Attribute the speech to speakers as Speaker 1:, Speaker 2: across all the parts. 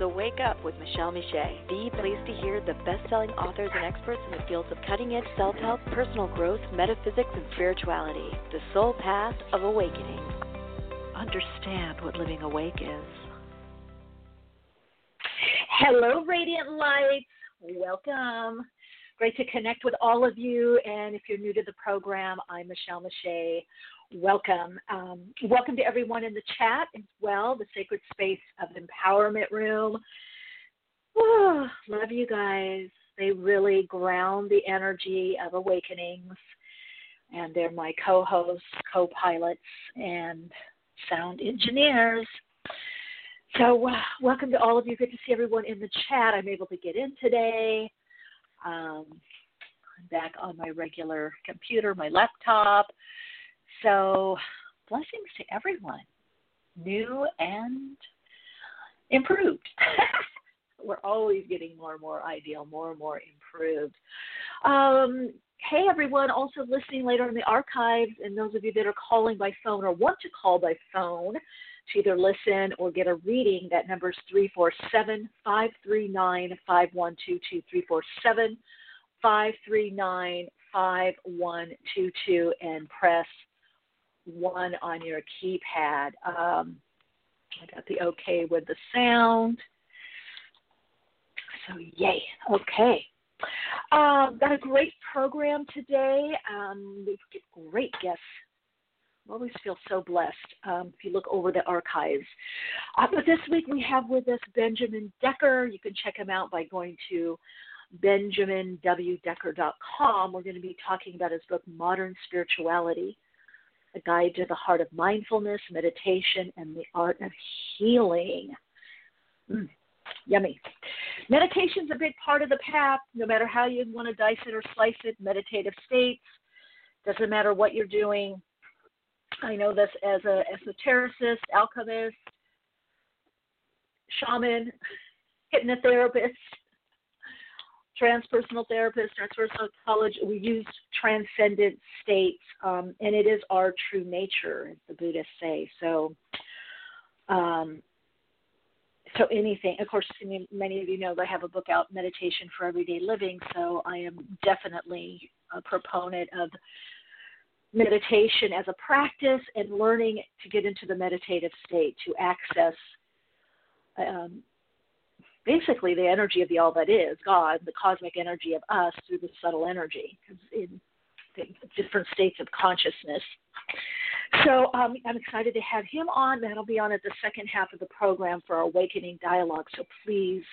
Speaker 1: So wake up with Michele Meiche, the place to hear the best-selling authors and experts in the fields of cutting-edge self-help, personal growth, metaphysics, and spirituality. The soul path of awakening.
Speaker 2: Understand what living awake is.
Speaker 3: Hello, Radiant Lights. Welcome. Great to connect with all of you. And if you're new to the program, I'm Michele Meiche. Welcome. Um, welcome to everyone in the chat as well, the Sacred Space of Empowerment Room. Love you guys. They really ground the energy of awakenings. And they're my co hosts, co pilots, and sound engineers. So, uh, welcome to all of you. Good to see everyone in the chat. I'm able to get in today. Um, I'm back on my regular computer, my laptop. So, blessings to everyone, new and improved. We're always getting more and more ideal, more and more improved. Um, hey, everyone, also listening later in the archives, and those of you that are calling by phone or want to call by phone to either listen or get a reading, that number is 347 539 5122. 347 539 5122 and press one on your keypad. Um, I got the okay with the sound. So, yay. Okay. Um, got a great program today. Um, we get great guests. Always feel so blessed um, if you look over the archives. Uh, but this week we have with us Benjamin Decker. You can check him out by going to benjaminwdecker.com. We're going to be talking about his book, Modern Spirituality A Guide to the Heart of Mindfulness, Meditation, and the Art of Healing. Mm, yummy. Meditation's a big part of the path, no matter how you want to dice it or slice it, meditative states. Doesn't matter what you're doing. I know this as a esotericist, alchemist, shaman, hypnotherapist, transpersonal therapist, transpersonal college. We use transcendent states, um, and it is our true nature, as the Buddhists say. So, um, so anything. Of course, many of you know that I have a book out, Meditation for Everyday Living. So I am definitely a proponent of meditation as a practice and learning to get into the meditative state to access um, basically the energy of the all that is god the cosmic energy of us through the subtle energy in different states of consciousness. So um, i'm excited to have him on. That'll be on at the second half of the program for our awakening dialogue so please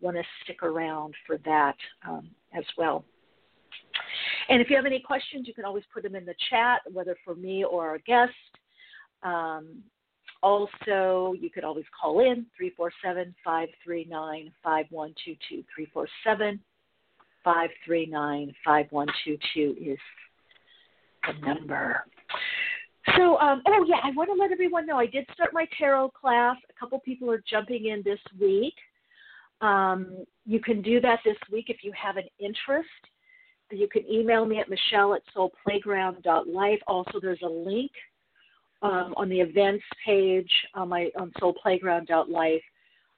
Speaker 3: want to stick around for that um, as well. And if you have any questions, you can always put them in the chat, whether for me or our guest. Um, also, you could always call in 347 539 5122. 347 539 5122 is the number. So, um, oh yeah, I want to let everyone know I did start my tarot class. A couple people are jumping in this week. Um, you can do that this week if you have an interest. You can email me at michelle at soulplayground.life. Also, there's a link um, on the events page on my on soulplayground.life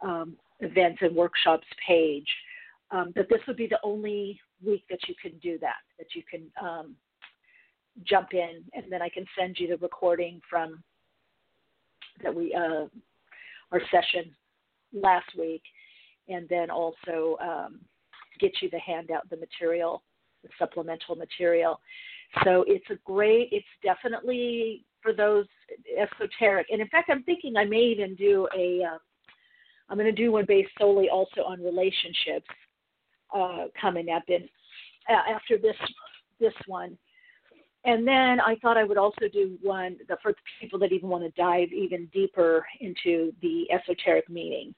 Speaker 3: um, events and workshops page. Um, that this would be the only week that you can do that, that you can um, jump in, and then I can send you the recording from that we uh, our session last week, and then also um, get you the handout, the material the supplemental material. So it's a great, it's definitely for those esoteric. And in fact, I'm thinking I may even do a, uh, I'm going to do one based solely also on relationships uh, coming up. in uh, after this, this one, and then I thought I would also do one the, for people that even want to dive even deeper into the esoteric meaning.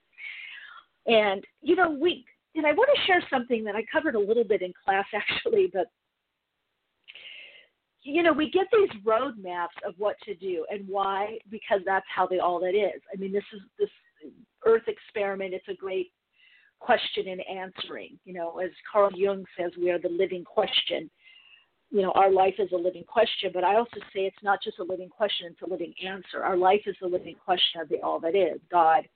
Speaker 3: And you know, we and I want to share something that I covered a little bit in class actually, but you know, we get these roadmaps of what to do and why because that's how they all that is. I mean, this is this Earth experiment. It's a great question and answering. You know, as Carl Jung says, we are the living question you know, our life is a living question, but I also say it's not just a living question, it's a living answer. Our life is a living question of the all that is God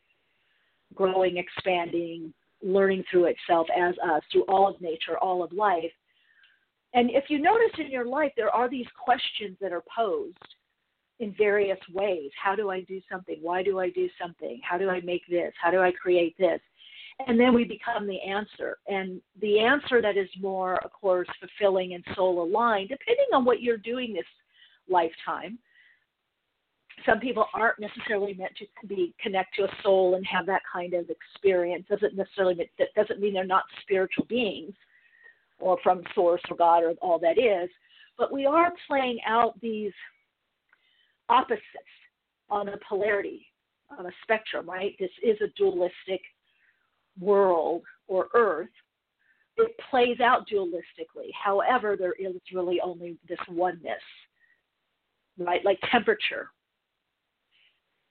Speaker 3: growing, expanding, learning through itself as us, through all of nature, all of life. And if you notice in your life, there are these questions that are posed in various ways. How do I do something? Why do I do something? How do I make this? How do I create this? and then we become the answer. And the answer that is more, of course, fulfilling and soul aligned, depending on what you're doing this lifetime. Some people aren't necessarily meant to be connect to a soul and have that kind of experience. Doesn't necessarily that doesn't mean they're not spiritual beings or from source or God or all that is. But we are playing out these opposites on a polarity, on a spectrum, right? This is a dualistic world or earth, it plays out dualistically. However, there is really only this oneness, right? Like temperature.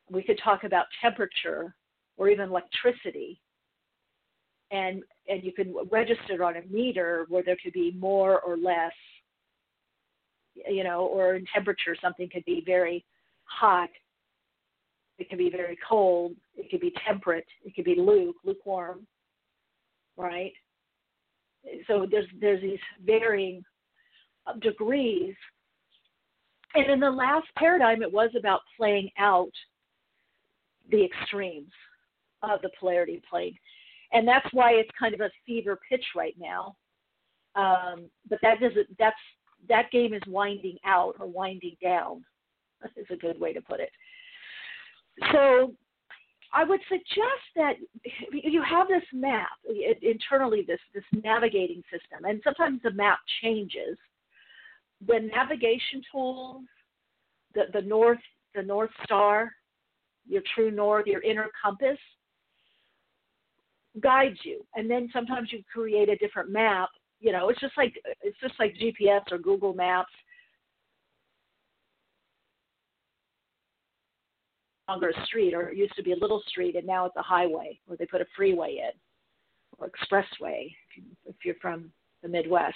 Speaker 3: We could talk about temperature or even electricity. And and you can register on a meter where there could be more or less, you know, or in temperature something could be very hot it could be very cold. It could be temperate. It could be luke, lukewarm, right? So there's there's these varying uh, degrees. And in the last paradigm, it was about playing out the extremes of the polarity plane, and that's why it's kind of a fever pitch right now. Um, but that doesn't. That's that game is winding out or winding down. Is a good way to put it. So I would suggest that you have this map internally, this this navigating system, and sometimes the map changes. The navigation tools, the the north the north star, your true north, your inner compass, guides you, and then sometimes you create a different map. You know, it's just like it's just like GPS or Google Maps longer street, or it used to be a little street, and now it's a highway, or they put a freeway in, or expressway if you're from the Midwest.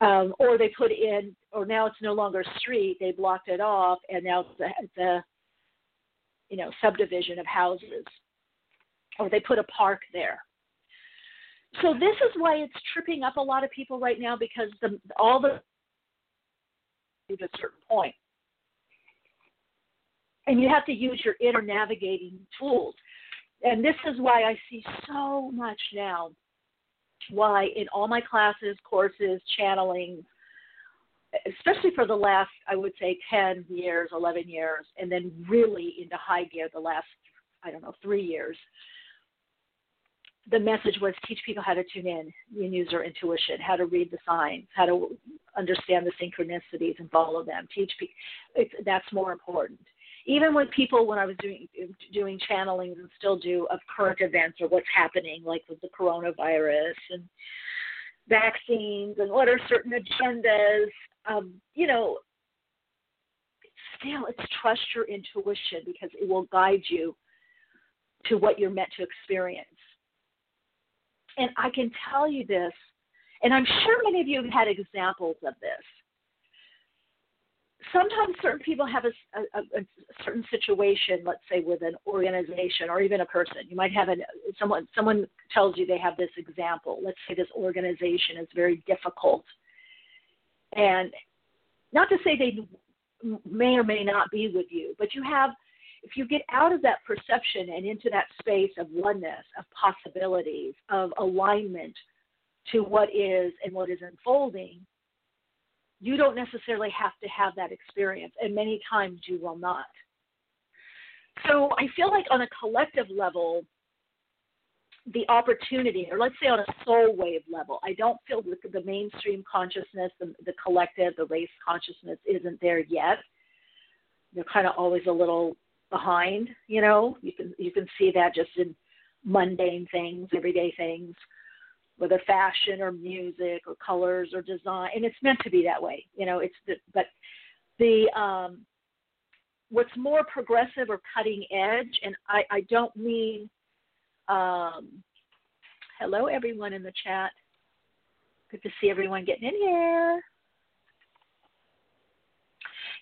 Speaker 3: Um, or they put in, or now it's no longer a street, they blocked it off, and now it's a, it's a you know, subdivision of houses, or they put a park there. So this is why it's tripping up a lot of people right now because the all the to a certain point. point and you have to use your inner navigating tools. And this is why I see so much now why in all my classes, courses, channeling, especially for the last, I would say, 10 years, 11 years, and then really into high gear the last, I don't know, three years. The message was teach people how to tune in and use their intuition, how to read the signs, how to understand the synchronicities and follow them. Teach people, that's more important even when people when I was doing doing channelings and still do of current events or what's happening, like with the coronavirus and vaccines and what are certain agendas, um, you know, still it's trust your intuition because it will guide you to what you're meant to experience. And I can tell you this, and I'm sure many of you have had examples of this sometimes certain people have a, a, a, certain situation, let's say with an organization or even a person. You might have an, someone someone tells you they have this example. Let's say this organization is very difficult, and not to say they may or may not be with you, but you have if you get out of that perception and into that space of oneness, of possibilities, of alignment to what is and what is unfolding, you don't necessarily have to have that experience, and many times you will not. So I feel like on a collective level, the opportunity, or let's say on a soul wave level, I don't feel the, the mainstream consciousness, the, the collective, the race consciousness isn't there yet. They're kind of always a little behind, you know. You can you can see that just in mundane things, everyday things, whether fashion or music or colors or design, and it's meant to be that way, you know. It's the, but the um, what's more progressive or cutting edge, and I, I don't mean um, hello, everyone in the chat. Good to see everyone getting in here.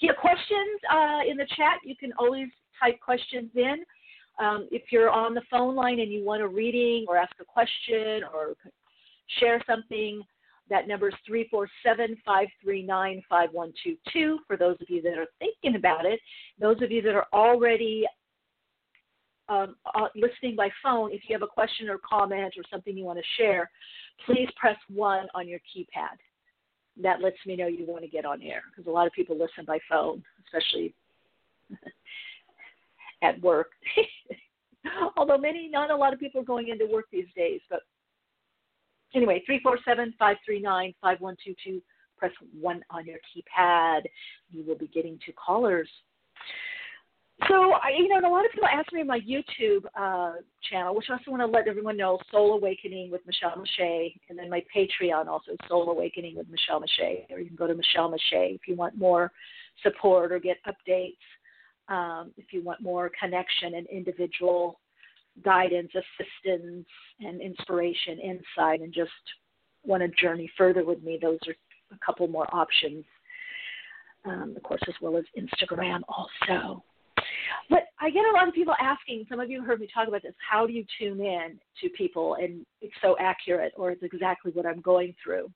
Speaker 3: Yeah, questions uh, in the chat. You can always type questions in. Um, if you're on the phone line and you want a reading or ask a question or share something, that number is 347 539 5122 for those of you that are thinking about it. Those of you that are already um, uh, listening by phone, if you have a question or comment or something you want to share, please press 1 on your keypad. That lets me know you want to get on air because a lot of people listen by phone, especially at work. Although many, not a lot of people are going into work these days. But anyway, 347 539 5122. Press 1 on your keypad. You will be getting two callers. So, I, you know, a lot of people ask me on my YouTube uh, channel, which I also want to let everyone know, Soul Awakening with Michele Meiche, and then my Patreon also, Soul Awakening with Michele Meiche, or you can go to Michele Meiche if you want more support or get updates, um, if you want more connection and individual guidance, assistance, and inspiration, insight, and just want to journey further with me, those are a couple more options. Um, of course, as well as Instagram also. But I get a lot of people asking, some of you heard me talk about this, how do you tune in to people and it's so accurate or it's exactly what I'm going through?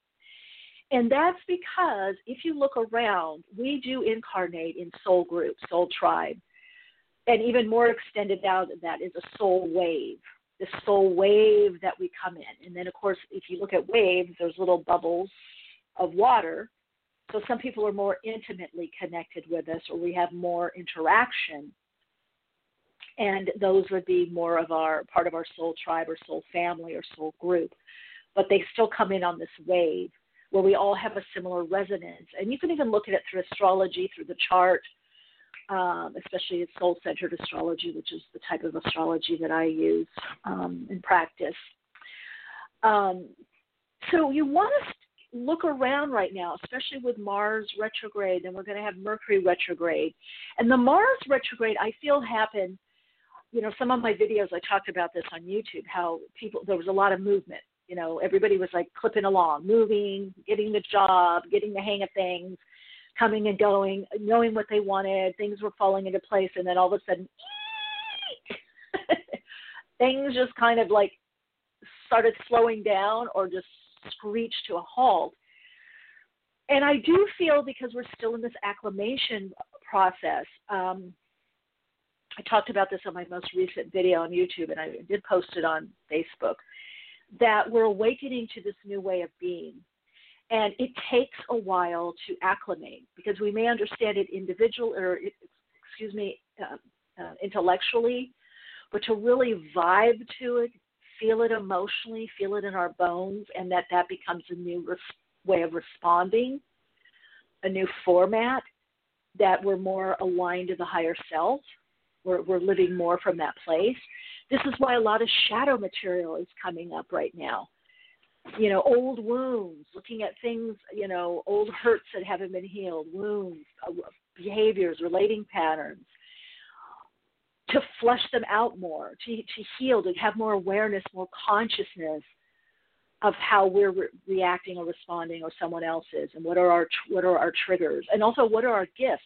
Speaker 3: And that's because if you look around, we do incarnate in soul groups, soul tribe. And even more extended out than that is a soul wave, the soul wave that we come in. And then, of course, if you look at waves, there's little bubbles of water. So some people are more intimately connected with us, or we have more interaction and those would be more of our part of our soul tribe or soul family or soul group but they still come in on this wave where we all have a similar resonance and you can even look at it through astrology through the chart um, especially soul centered astrology which is the type of astrology that i use um, in practice um, so you want to look around right now, especially with Mars retrograde, and we're going to have Mercury retrograde. And the Mars retrograde, I feel, happened you know, some of my videos I talked about this on YouTube. How people there was a lot of movement. You know, everybody was like clipping along, moving, getting the job, getting the hang of things, coming and going, knowing what they wanted. Things were falling into place, and then all of a sudden, things just kind of like started slowing down or just screeched to a halt. And I do feel because we're still in this acclimation process. Um, I talked about this on my most recent video on YouTube, and I did post it on Facebook, that we're awakening to this new way of being. And it takes a while to acclimate because we may understand it individual or excuse me uh, uh, intellectually, but to really vibe to it, feel it emotionally, feel it in our bones, and that that becomes a new res- way of responding, a new format that we're more aligned to the higher self we're, we're living more from that place. This is why a lot of shadow material is coming up right now. You know, old wounds, looking at things, you know, old hurts that haven't been healed, wounds, uh, behaviors, relating patterns, to flush them out more, to, to heal, to have more awareness, more consciousness of how we're re- reacting or responding or someone else is and what are our what are our triggers and also what are our gifts.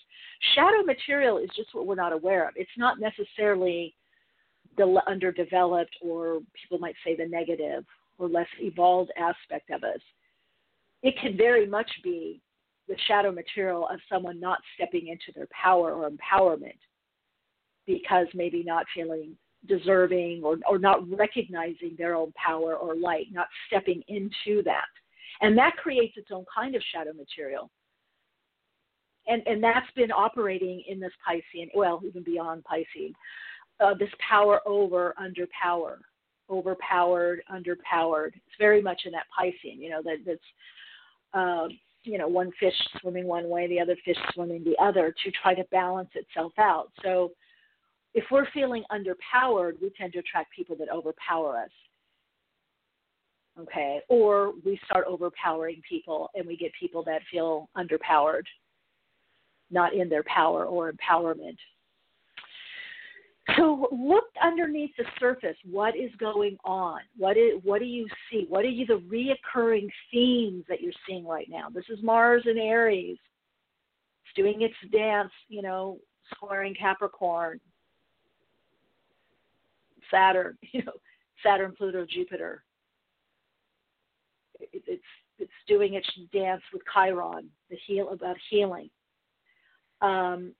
Speaker 3: Shadow material is just what we're not aware of. It's not necessarily the underdeveloped or people might say the negative or less evolved aspect of us. It can very much be the shadow material of someone not stepping into their power or empowerment because maybe not feeling deserving or, or not recognizing their own power or light, not stepping into that. And that creates its own kind of shadow material. And, and that's been operating in this Piscean, well, even beyond Piscean, uh, this power over under power overpowered, underpowered. It's very much in that Piscean, you know, that that's uh, you know, one fish swimming one way, the other fish swimming the other to try to balance itself out. So if we're feeling underpowered, we tend to attract people that overpower us. Okay. Or we start overpowering people and we get people that feel underpowered, not in their power or empowerment. So look underneath the surface. What is going on? What is what do you see? What are you the reoccurring themes that you're seeing right now? This is Mars and Aries. It's doing its dance, you know, squaring Capricorn. Saturn, you know, Saturn, Pluto, Jupiter. It, it's it's doing its dance with Chiron, the heal about healing. Um,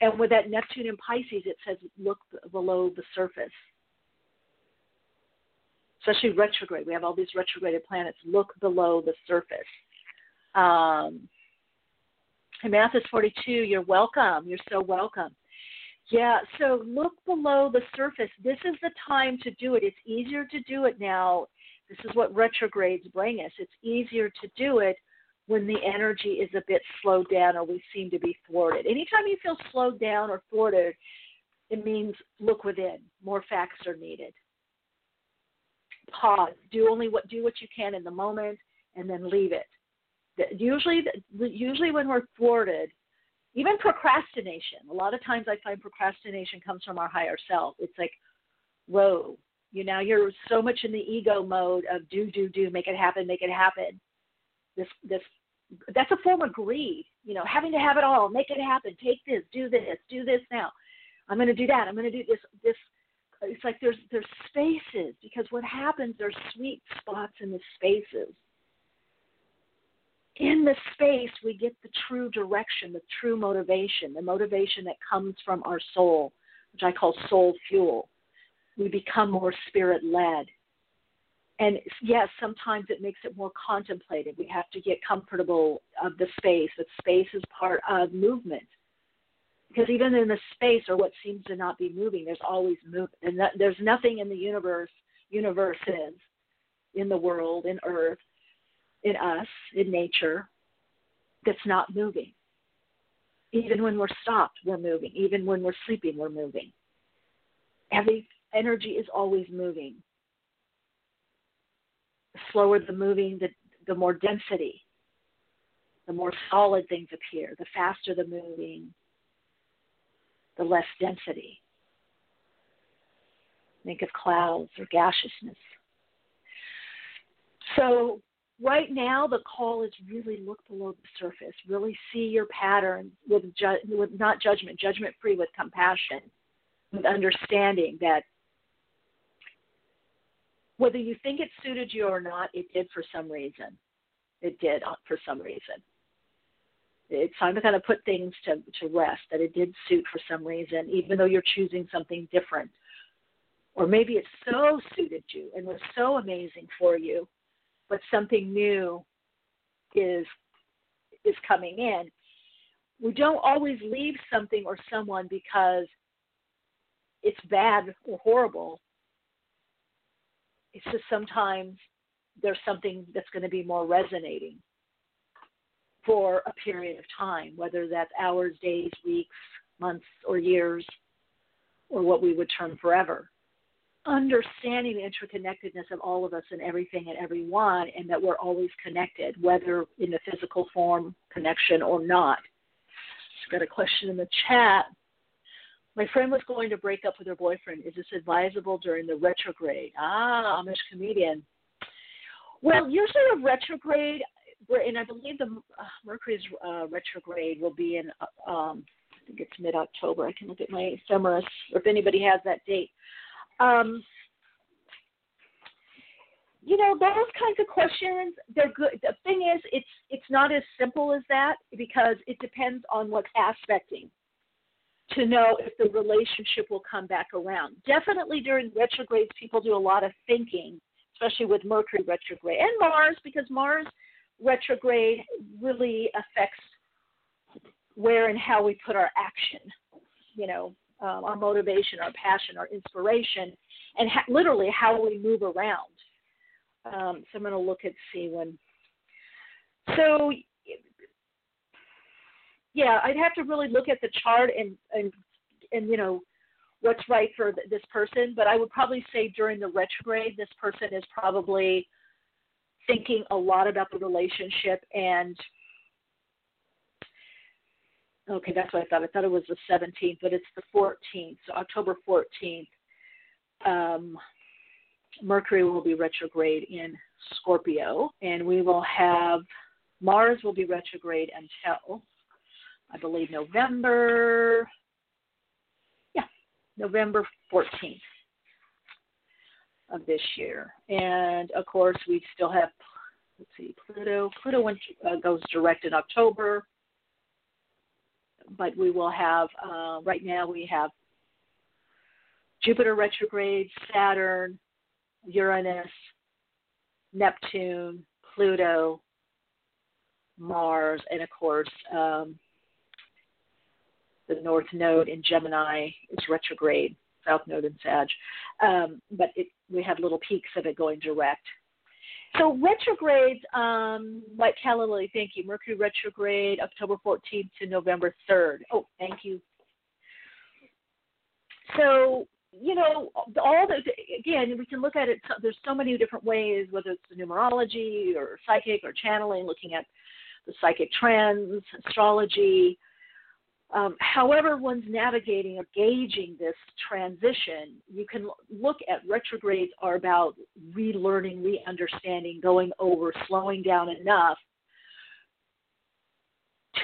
Speaker 3: and with that Neptune in Pisces, it says look below the surface. Especially retrograde. We have all these retrograded planets. Look below the surface. Um, and Mathis 42, you're welcome. You're so welcome. Yeah, so look below the surface. This is the time to do it. It's easier to do it now. This is what retrogrades bring us. It's easier to do it when the energy is a bit slowed down or we seem to be thwarted. Anytime you feel slowed down or thwarted, it means look within. More facts are needed. Pause. Do only what do what you can in the moment, and then leave it. Usually, usually when we're thwarted, even procrastination. A lot of times, I find procrastination comes from our higher self. It's like, whoa, you know, you're so much in the ego mode of do, do, do, make it happen, make it happen. This, this that's a form of greed, you know, having to have it all, make it happen, take this, do this, do this now. I'm going to do that. I'm going to do this. This. It's like there's there's spaces because what happens there's sweet spots in the spaces. In the space, we get the true direction, the true motivation, the motivation that comes from our soul, which I call soul fuel. We become more spirit led and yes, sometimes it makes it more contemplative. We have to get comfortable of the space. That space is part of movement. Because even in the space or what seems to not be moving, there's always movement. And there's nothing in the universe, universes, in the world, in Earth, in us, in nature, that's not moving. Even when we're stopped, we're moving. Even when we're sleeping, we're moving. Every energy is always moving The slower the moving, the, the more density, the more solid things appear. The faster the moving, the less density. Think of clouds or gaseousness. So, right now, the call is really look below the surface, really see your pattern with, ju- with not judgment, judgment free, with compassion, with understanding that whether you think it suited you or not, it did for some reason. It did uh, for some reason. It's time to kind of put things to, to rest that it did suit for some reason, even though you're choosing something different. Or maybe it so suited you and was so amazing for you, but something new is is coming in. We don't always leave something or someone because it's bad or horrible it's just sometimes there's something that's going to be more resonating for a period of time, whether that's hours, days, weeks, months, or years, or what we would term forever. Understanding the interconnectedness of all of us and everything and everyone, and that we're always connected, whether in the physical form connection or not. I've got a question in the chat. My friend was going to break up with her boyfriend. Is this advisable during the retrograde? Ah, Amish comedian. Well, usually a retrograde, and I believe the uh, Mercury's uh, retrograde will be in, uh, um, I think it's mid October. I can look at my ephemeris, or if anybody has that date. Um, you know those kinds of questions they're good the thing is it's it's not as simple as that because it depends on what's aspecting to know if the relationship will come back around. Definitely during retrogrades, people do a lot of thinking, especially with Mercury retrograde and Mars, because Mars retrograde really affects where and how we put our action. You know, um, our motivation, our passion, our inspiration, and ha- literally how we move around. Um, so I'm going to look and see when. So yeah, I'd have to really look at the chart and and and you know what's right for th- this person. But I would probably say during the retrograde, this person is probably thinking a lot about the relationship and okay that's what i thought i thought it was the 17th but it's the 14th so october 14th um, mercury will be retrograde in scorpio and we will have mars will be retrograde until i believe november yeah november 14th of this year. And of course, we still have, let's see, Pluto. Pluto went, uh, goes direct in October, but we will have, uh, right now, we have Jupiter retrograde, Saturn, Uranus, Neptune, Pluto, Mars, and of course, um, the North Node in Gemini is retrograde South Node in Sag. Um, but it, we have little peaks of it going direct. So retrogrades, um, like Callie, thank you. Mercury retrograde, October 14th to November 3rd. Oh, thank you. So you know, all the again, we can look at it. There's so many different ways, whether it's numerology or psychic or channeling, looking at the psychic trends, astrology, um, however one's navigating or gauging this transition, you can look at retrogrades are about relearning, re-understanding, going over, slowing down enough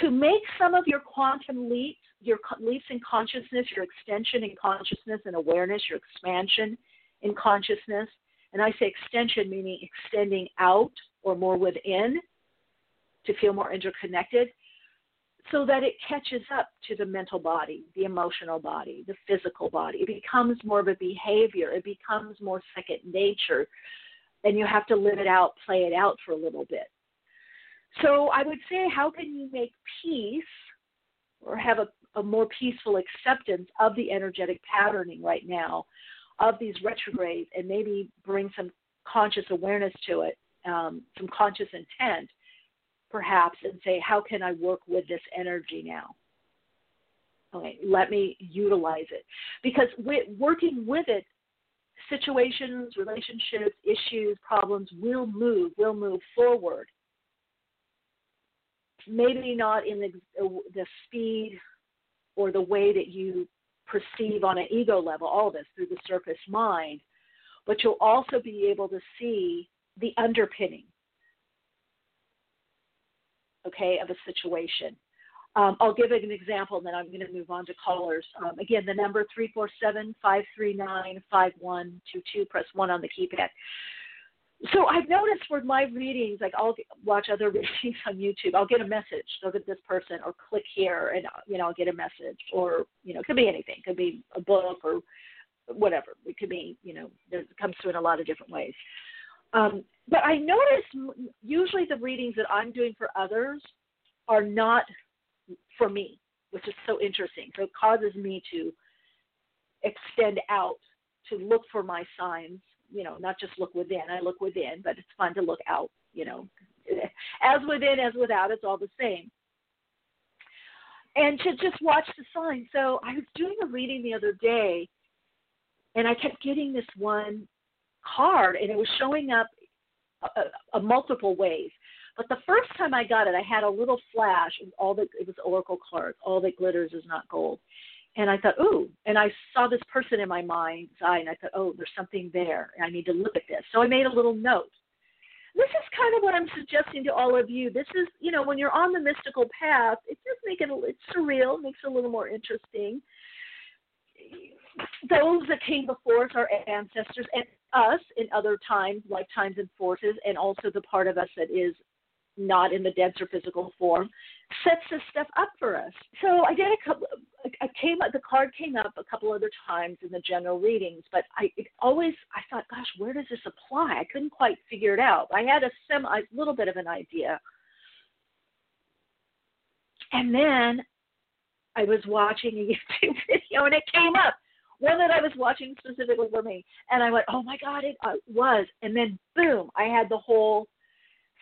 Speaker 3: to make some of your quantum leaps, your leaps in consciousness, your extension in consciousness and awareness, your expansion in consciousness. And I say extension meaning extending out or more within to feel more interconnected so that it catches up to the mental body, the emotional body, the physical body. It becomes more of a behavior, it becomes more second nature, and you have to live it out, play it out for a little bit. So I would say, how can you make peace or have a, a more peaceful acceptance of the energetic patterning right now of these retrogrades and maybe bring some conscious awareness to it, um, some conscious intent? Perhaps and say, how can I work with this energy now? Okay, let me utilize it. Because working with it, situations, relationships, issues, problems will move, will move forward. Maybe not in the, the speed or the way that you perceive on an ego level, all this through the surface mind, but you'll also be able to see the underpinning okay, of a situation. Um, I'll give an example, and then I'm going to move on to callers. Um, again, the number 347-539-5122. Press 1 on the keypad. So I've noticed for my readings, like I'll watch other readings on YouTube. I'll get a message. Look at this person, or click here, and you know, I'll get a message, or you know, it could be anything. It could be a book or whatever. It could be, you know, it comes through in a lot of different ways. Um, but I notice usually the readings that I'm doing for others are not for me, which is so interesting. So it causes me to extend out to look for my signs, you know, not just look within. I look within, but it's fun to look out, you know. As within, as without, it's all the same. And to just watch the signs. So I was doing a reading the other day, and I kept getting this one card, and it was showing up a, a, a multiple ways. But the first time I got it, I had a little flash. All that it was oracle cards. All that glitters is not gold. And I thought, ooh. And I saw this person in my mind's eye, and I thought, oh, there's something there. I need to look at this. So I made a little note. This is kind of what I'm suggesting to all of you. This is, you know, when you're on the mystical path, it does make it, it's surreal, makes it a little more interesting those that came before us, our ancestors, and us in other times, lifetimes, and forces, and also the part of us that is not in the denser physical form, sets this stuff up for us. So I did a couple. I came. The card came up a couple other times in the general readings, but I always I thought, gosh, where does this apply? I couldn't quite figure it out. I had a semi, little bit of an idea, and then I was watching a YouTube video and it came up, one that I was watching specifically for me, and I went, "Oh my God, it uh, was!" And then boom, I had the whole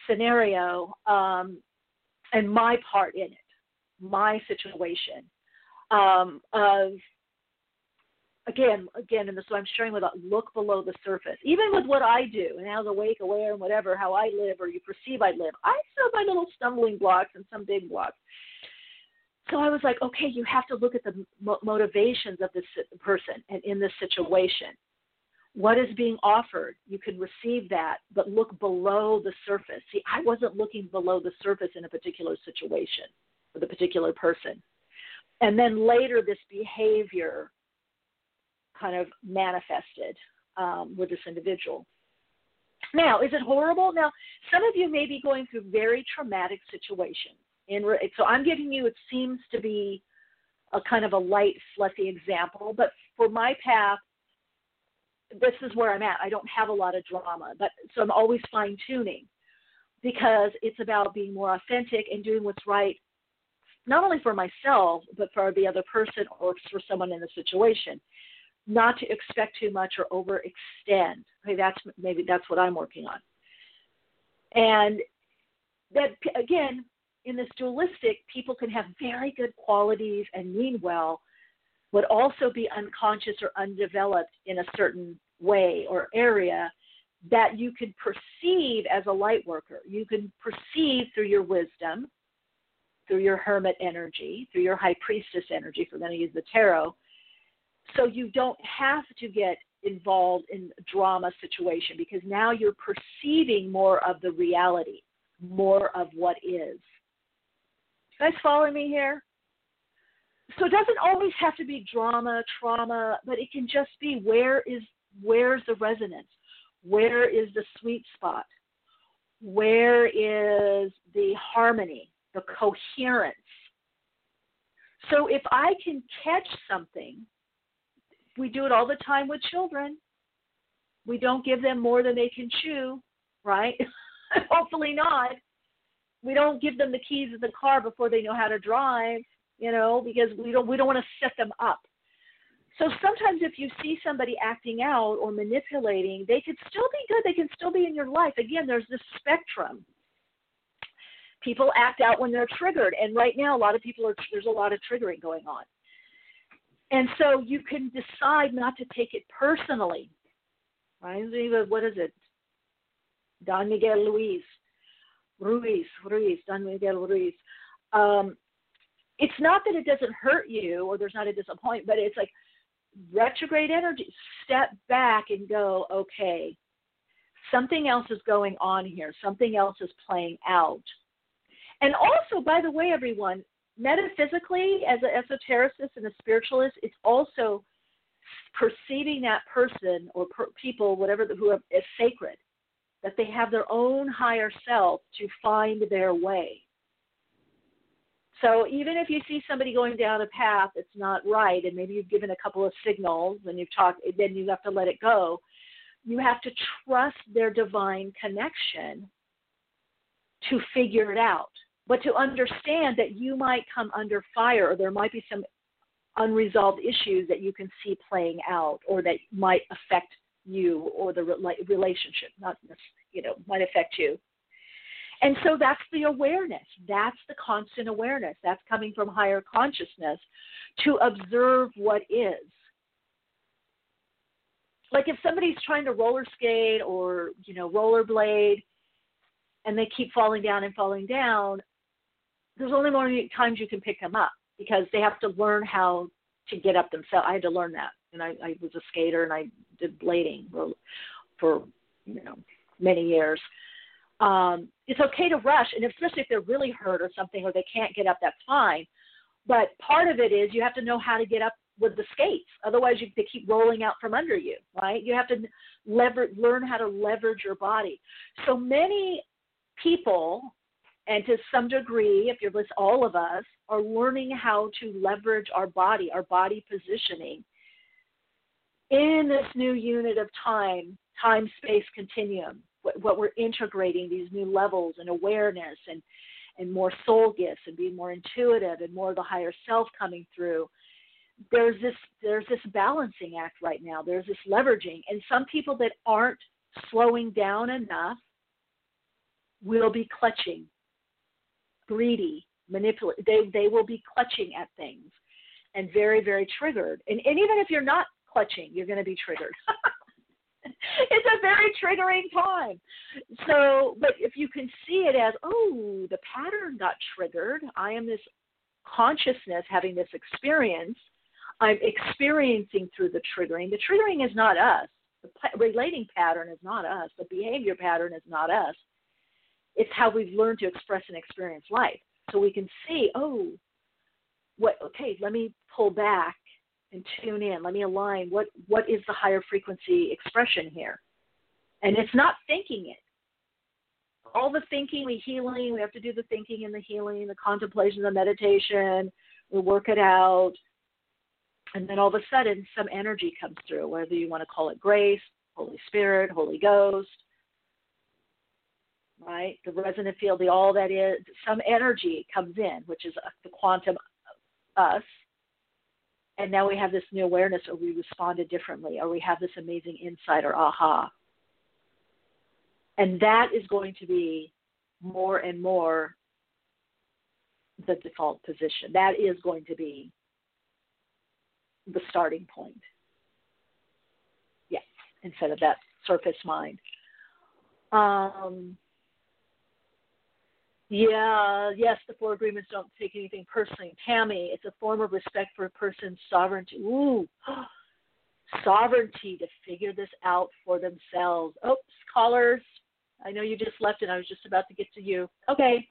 Speaker 3: scenario um, and my part in it, my situation um, of again, again, and this is what I'm sharing with a look below the surface. Even with what I do and as awake, aware, and whatever, how I live or you perceive I live, I still have my little stumbling blocks and some big blocks. So I was like, okay, you have to look at the mo- motivations of this person and in this situation. What is being offered? You can receive that, but look below the surface. See, I wasn't looking below the surface in a particular situation with a particular person. And then later, this behavior kind of manifested um, with this individual. Now, is it horrible? Now, some of you may be going through very traumatic situations. In re- so I'm giving you, it seems to be a kind of a light, fluffy example, but for my path, this is where I'm at. I don't have a lot of drama, but so I'm always fine tuning because it's about being more authentic and doing what's right, not only for myself, but for the other person or for someone in the situation not to expect too much or overextend. Okay, that's maybe that's what I'm working on. And that again, in this dualistic, people can have very good qualities and mean well, but also be unconscious or undeveloped in a certain way or area that you can perceive as a light worker. You can perceive through your wisdom, through your hermit energy, through your high priestess energy, if we're going to use the tarot, so you don't have to get involved in drama situation because now you're perceiving more of the reality, more of what is. You guys following me here? So it doesn't always have to be drama, trauma, but it can just be where is where's the resonance? Where is the sweet spot? Where is the harmony, the coherence? So if I can catch something we do it all the time with children. We don't give them more than they can chew, right? Hopefully not. We don't give them the keys of the car before they know how to drive, you know, because we don't we don't want to set them up. So sometimes if you see somebody acting out or manipulating, they could still be good. They can still be in your life. Again, there's this spectrum. People act out when they're triggered, and right now a lot of people are there's a lot of triggering going on. And so you can decide not to take it personally. Right? What is it? Don Miguel Luis. Ruiz, Ruiz, Don Miguel Ruiz. Um, it's not that it doesn't hurt you or there's not a disappointment, but it's like retrograde energy. Step back and go, okay, something else is going on here. Something else is playing out. And also, by the way, everyone, metaphysically, as an esotericist and a spiritualist, it's also perceiving that person or per- people, whatever who are, sacred, that they have their own higher self to find their way. So even if you see somebody going down a path that's not right, and maybe you've given a couple of signals and you've talked, then you have to let it go. You have to trust their divine connection to figure it out but to understand that you might come under fire or there might be some unresolved issues that you can see playing out or that might affect you or the relationship not this you know might affect you. And so that's the awareness. That's the constant awareness. That's coming from higher consciousness to observe what is. Like if somebody's trying to roller skate or you know rollerblade and they keep falling down and falling down there's only more times you can pick them up because they have to learn how to get up themselves. I had to learn that, and I, I was a skater and I did blading for, you know many years. Um, it's okay to rush, and especially if they're really hurt or something, or they can't get up, that's fine. But part of it is you have to know how to get up with the skates. Otherwise, you, they keep rolling out from under you, right? You have to lever, learn how to leverage your body. So many people and to some degree, if you're with all of us, are learning how to leverage our body, our body positioning in this new unit of time, time space continuum, what, what we're integrating, these new levels and awareness and and more soul gifts and being more intuitive and more of the higher self coming through there's this there's this balancing act right now. There's this leveraging. And some people that aren't slowing down enough will be clutching greedy manipulate they they will be clutching at things and very very triggered. And, and even if you're not clutching you're going to be triggered it's a very triggering time. So, but if you can see it as, oh, the pattern got triggered, I am this consciousness having this experience, I'm experiencing through the triggering. The triggering is not us. The relating pattern is not us. The behavior pattern is not us. It's how we've learned to express and experience life. So we can see, oh, what? Okay, let me pull back and tune in. Let me align. What what is the higher frequency expression here? And it's not thinking it. All the thinking, the healing, we have to do the thinking and the healing, the contemplation, the meditation, we work it out. And then all of a sudden some energy comes through, whether you want to call it grace, Holy Spirit, Holy Ghost, right? The resonant field, the all that is, some energy comes in, which is the quantum us, and now we have this new awareness or we responded differently or we have this amazing insight or aha. And that is going to be more and more the default position. That is going to be the starting point. Yes instead of that surface mind. Um, yeah, yes, the four agreements don't take anything personally. Tammy, it's a form of respect for a person's sovereignty. Ooh, sovereignty to figure this out for themselves. Oops, callers. I know you just left and I was just about to get to you. Okay.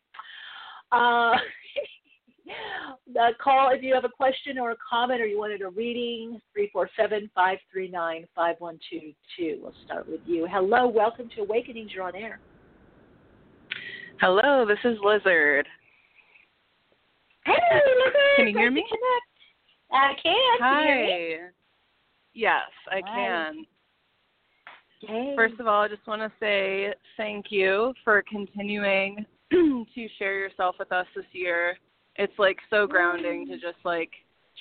Speaker 3: Uh, call if you have a question or a comment or you wanted a reading 347-539-5122 we'll start with you hello welcome to awakenings you're on air
Speaker 4: Hello, this is Lizard.
Speaker 3: Hey, Lizard.
Speaker 4: Can you hear me?
Speaker 3: I can.
Speaker 4: Hi.
Speaker 3: Can
Speaker 4: yes, I
Speaker 3: Hi.
Speaker 4: can.
Speaker 3: Hey.
Speaker 4: First of all, I just want to say thank you for continuing to share yourself with us this year. It's like so grounding to just like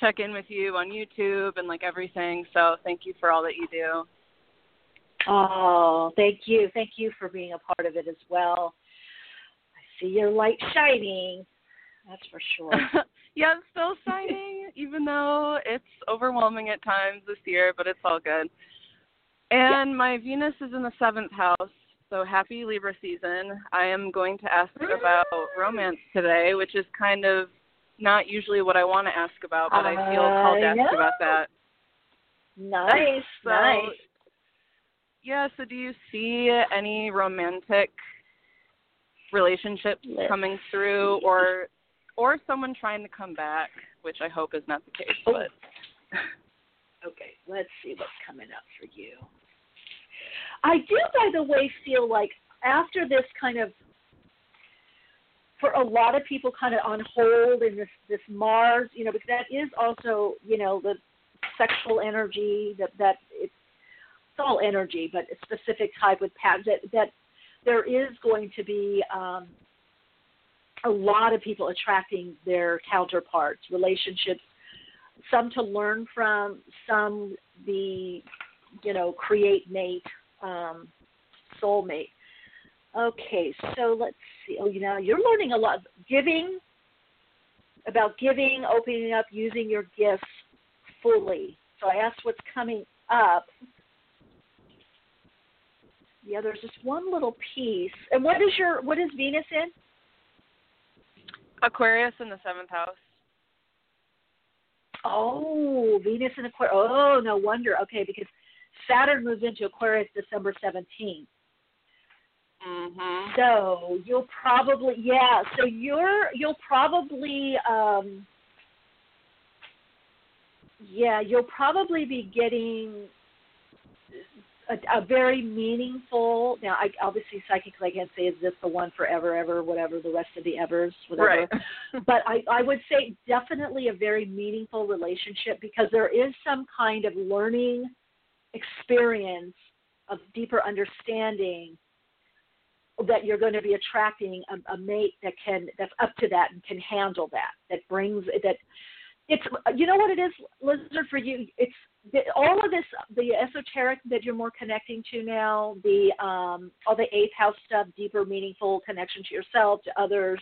Speaker 4: check in with you on YouTube and like everything. So thank you for all that you do.
Speaker 3: Oh, thank you. Thank you for being a part of it as well see your light shining. That's for sure.
Speaker 4: yeah, it's still shining, even though it's overwhelming at times this year, but it's all good. And yeah. my Venus is in the seventh house, so happy Libra season. I am going to ask about romance today, which is kind of not usually what I want to ask about, but I feel called to ask about that.
Speaker 3: Nice,
Speaker 4: so,
Speaker 3: nice.
Speaker 4: Yeah, so do you see any romantic relationships coming through or or someone trying to come back, which I hope is not the case,
Speaker 3: oh.
Speaker 4: but
Speaker 3: Okay, let's see what's coming up for you. I do by the way feel like after this kind of for a lot of people kind of on hold in this this Mars, you know, because that is also, you know, the sexual energy that that it's, it's all energy, but a specific type with patterns that that there is going to be um, a lot of people attracting their counterparts, relationships, some to learn from, some the, you know, create mate, um, soulmate. Okay, so let's see. Oh, you know, you're learning a lot. Giving, about giving, opening up, using your gifts fully. So I asked what's coming up yeah, there's just one little piece. And what is your what is Venus in?
Speaker 4: Aquarius in the seventh house.
Speaker 3: Oh, Venus in Aquarius. Oh, no wonder. Okay, because Saturn moves into Aquarius December 17th.
Speaker 4: Mhm.
Speaker 3: So you'll probably yeah. So you're you'll probably um yeah you'll probably be getting a, a very meaningful. Now, I obviously psychically I can't say is this the one forever, ever, whatever the rest of the evers, whatever.
Speaker 4: Right.
Speaker 3: but I, I would say definitely a very meaningful relationship because there is some kind of learning experience of deeper understanding that you're going to be attracting a, a mate that can that's up to that and can handle that that brings that it's you know what it is lizard for you it's all of this the esoteric that you're more connecting to now the um all the eighth house stuff deeper meaningful connection to yourself to others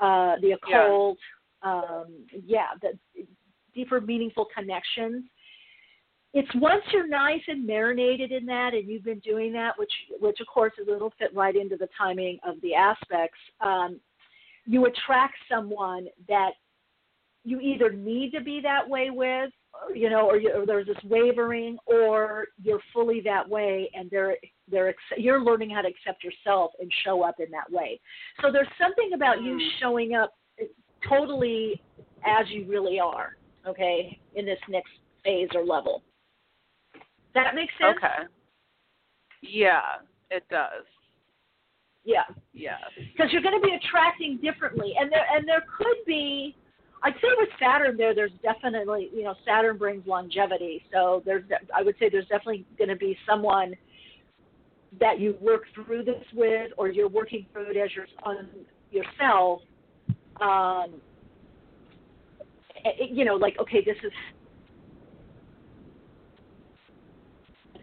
Speaker 3: uh the occult yeah. um yeah the deeper meaningful connections it's once you're nice and marinated in that and you've been doing that which which of course is a little fit right into the timing of the aspects um you attract someone that you either need to be that way with, you know, or, you, or there's this wavering, or you're fully that way, and they're they're you're learning how to accept yourself and show up in that way. So there's something about mm. you showing up totally as you really are, okay, in this next phase or level. That makes sense.
Speaker 4: Okay. Yeah, it does.
Speaker 3: Yeah.
Speaker 4: Yeah.
Speaker 3: Because you're going to be attracting differently, and there and there could be I'd say with Saturn there, there's definitely, you know, Saturn brings longevity. So there's, I would say there's definitely going to be someone that you work through this with, or you're working through it as your on yourself. Um, it, you know, like okay, this is